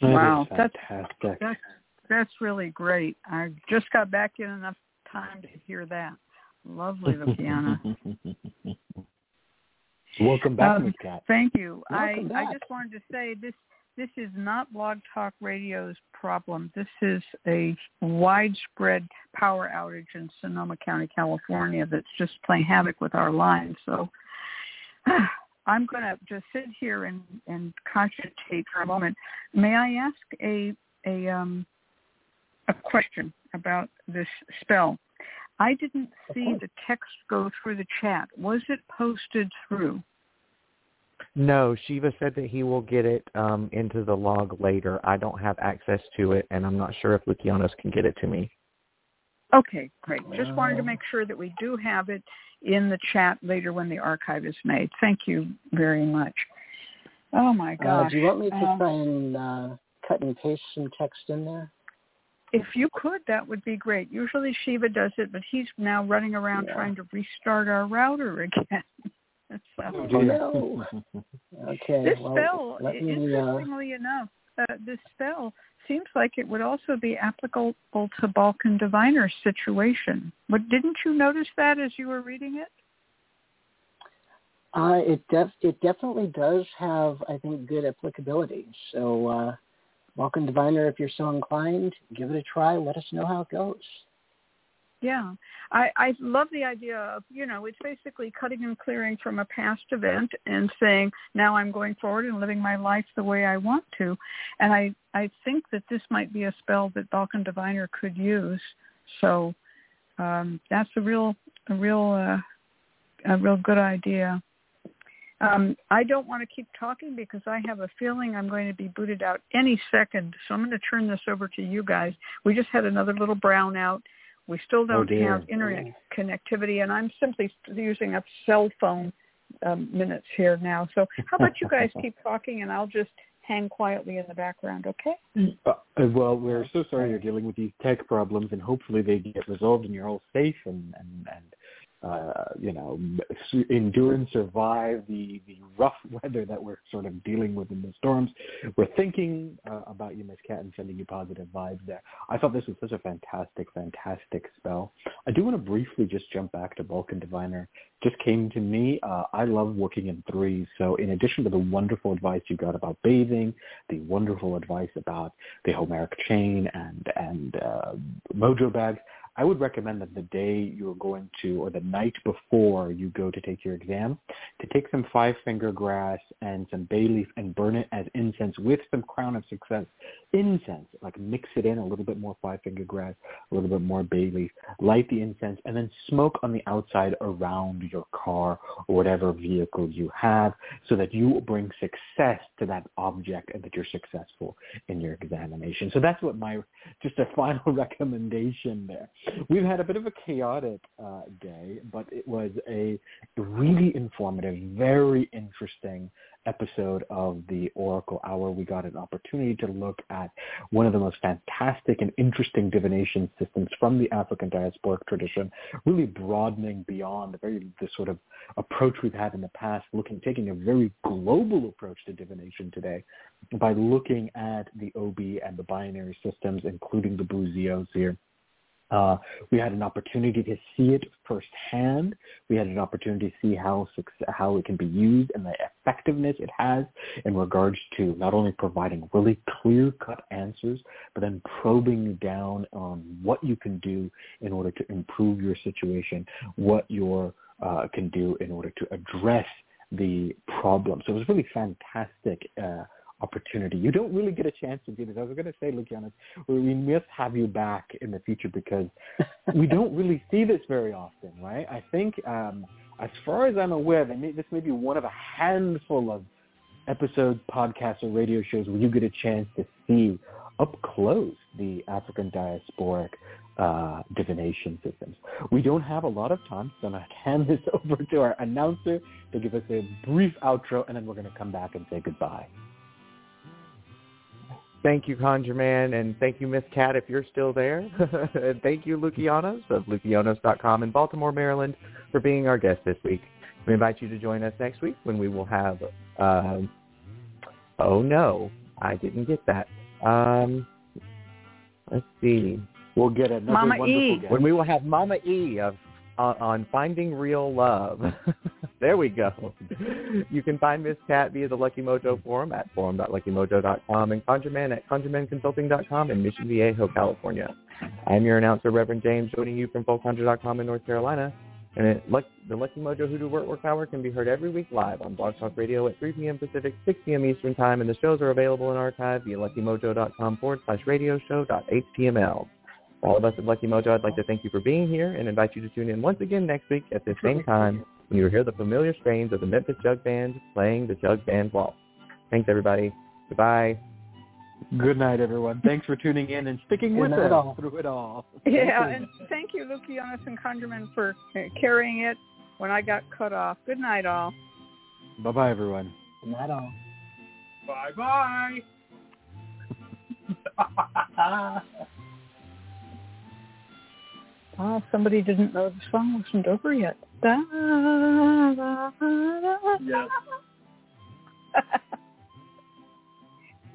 wow, that's fantastic. That's, that's really great. I just got back in enough time to hear that. Lovely, Luciana. Welcome back, um, Ms. Cat. Thank you. I, I just wanted to say this this is not Blog Talk Radio's problem. This is a widespread power outage in Sonoma County, California that's just playing havoc with our lines. So I'm going to just sit here and, and cogitate for a moment. May I ask a a um, a question about this spell? I didn't see the text go through the chat. Was it posted through? No, Shiva said that he will get it um, into the log later. I don't have access to it, and I'm not sure if Lukianos can get it to me. Okay, great. Just wanted to make sure that we do have it in the chat later when the archive is made. Thank you very much. Oh my gosh. Uh, do you want me to um, try and uh, cut and paste some text in there? If you could, that would be great. Usually Shiva does it, but he's now running around yeah. trying to restart our router again. so, oh, no. okay. This well, spell, me, uh, interestingly uh... enough, uh, this spell seems like it would also be applicable to Balkan Diviner's situation. But didn't you notice that as you were reading it? Uh, it def- it definitely does have, I think, good applicability. So, uh, Balkan Diviner, if you're so inclined, give it a try. Let us know how it goes. Yeah, I, I love the idea of, you know, it's basically cutting and clearing from a past event and saying, now I'm going forward and living my life the way I want to. And I, I think that this might be a spell that Balkan Diviner could use. So um, that's a real, a real, uh, a real good idea. Um, I don't want to keep talking because I have a feeling I'm going to be booted out any second. So I'm going to turn this over to you guys. We just had another little brownout we still oh, don't oh have internet connectivity, and I'm simply using up cell phone um, minutes here now. So how about you guys keep talking, and I'll just hang quietly in the background, okay? Uh, well, we're so sorry you're dealing with these tech problems, and hopefully they get resolved and you're all safe and, and, and uh, you know, endure and survive the, the rough weather that we're sort of dealing with in the storms. We're thinking uh, about you, Miss Cat, and sending you positive vibes there. I thought this was such a fantastic, fantastic spell. I do want to briefly just jump back to Balkan Diviner. Just came to me. Uh, I love working in threes. So in addition to the wonderful advice you got about bathing, the wonderful advice about the Homeric chain and and uh, mojo bags, I would recommend that the day you're going to, or the night before you go to take your exam, to take some five finger grass and some bay leaf and burn it as incense with some crown of success incense. Like mix it in a little bit more five finger grass, a little bit more bay leaf, light the incense, and then smoke on the outside around your car or whatever vehicle you have so that you bring success to that object and that you're successful in your examination. So that's what my, just a final recommendation there. We've had a bit of a chaotic uh, day, but it was a really informative, very interesting episode of the Oracle Hour. We got an opportunity to look at one of the most fantastic and interesting divination systems from the African diasporic tradition, really broadening beyond the very the sort of approach we've had in the past, looking taking a very global approach to divination today by looking at the Obi and the binary systems, including the Buzios here uh, we had an opportunity to see it firsthand. We had an opportunity to see how how it can be used and the effectiveness it has in regards to not only providing really clear-cut answers, but then probing down on what you can do in order to improve your situation, what you uh, can do in order to address the problem. So it was really fantastic. Uh, opportunity. You don't really get a chance to do this. I was going to say, Luciana, we must have you back in the future because we don't really see this very often, right? I think, um, as far as I'm aware, may, this may be one of a handful of episodes, podcasts, or radio shows where you get a chance to see up close the African diasporic uh, divination systems. We don't have a lot of time, so I'm going to hand this over to our announcer to give us a brief outro, and then we're going to come back and say goodbye. Thank you, Conjure Man, and thank you, Miss Cat, if you're still there. and thank you, Lukianos of Lukianos.com in Baltimore, Maryland, for being our guest this week. We invite you to join us next week when we will have. Um, oh no, I didn't get that. Um, let's see. We'll get another Mama wonderful E. guest. When we will have Mama E of on, on finding real love. there we go. You can find Miss Cat via the Lucky Mojo forum at forum.luckymojo.com and ConjureMan at conjuremanconsulting.com in Mission Viejo, California. I'm your announcer, Reverend James, joining you from folkconjure.com in North Carolina. And it, Luck- the Lucky Mojo Hoodoo Work Hour can be heard every week live on Blog Talk Radio at 3 p.m. Pacific, 6 p.m. Eastern Time, and the shows are available in archive via luckymojo.com forward slash radio show.html. For all of us at Lucky Mojo, I'd like to thank you for being here and invite you to tune in once again next week at the same time when you will hear the familiar strains of the Memphis Jug Band playing the Jug Band Waltz. Thanks, everybody. Goodbye. Good night, everyone. Thanks for tuning in and sticking with night, us all. through it all. Yeah, and thank you, Lukianos and ConjureMan, for uh, carrying it when I got cut off. Good night, all. Bye-bye, everyone. Not all. Bye bye. Oh, somebody didn't know the song wasn't over yet. Da, da, da, you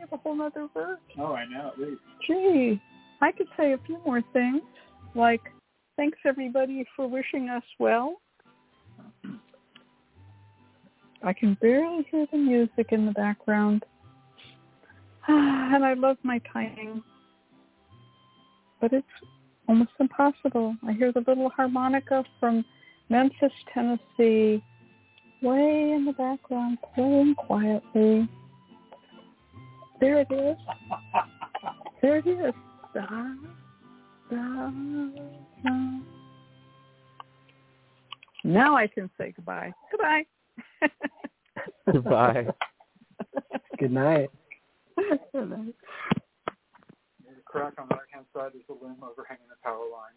have a whole other verse. Oh, I know. At least. Gee, I could say a few more things, like thanks everybody for wishing us well. I can barely hear the music in the background. And I love my timing. But it's almost impossible. I hear the little harmonica from Memphis, Tennessee, way in the background, playing quietly. There it is. There it is. Da, da, da. Now I can say goodbye. Goodbye. Goodbye. Good night. Good night. There's a crack on the right hand side. There's a limb overhanging the power line.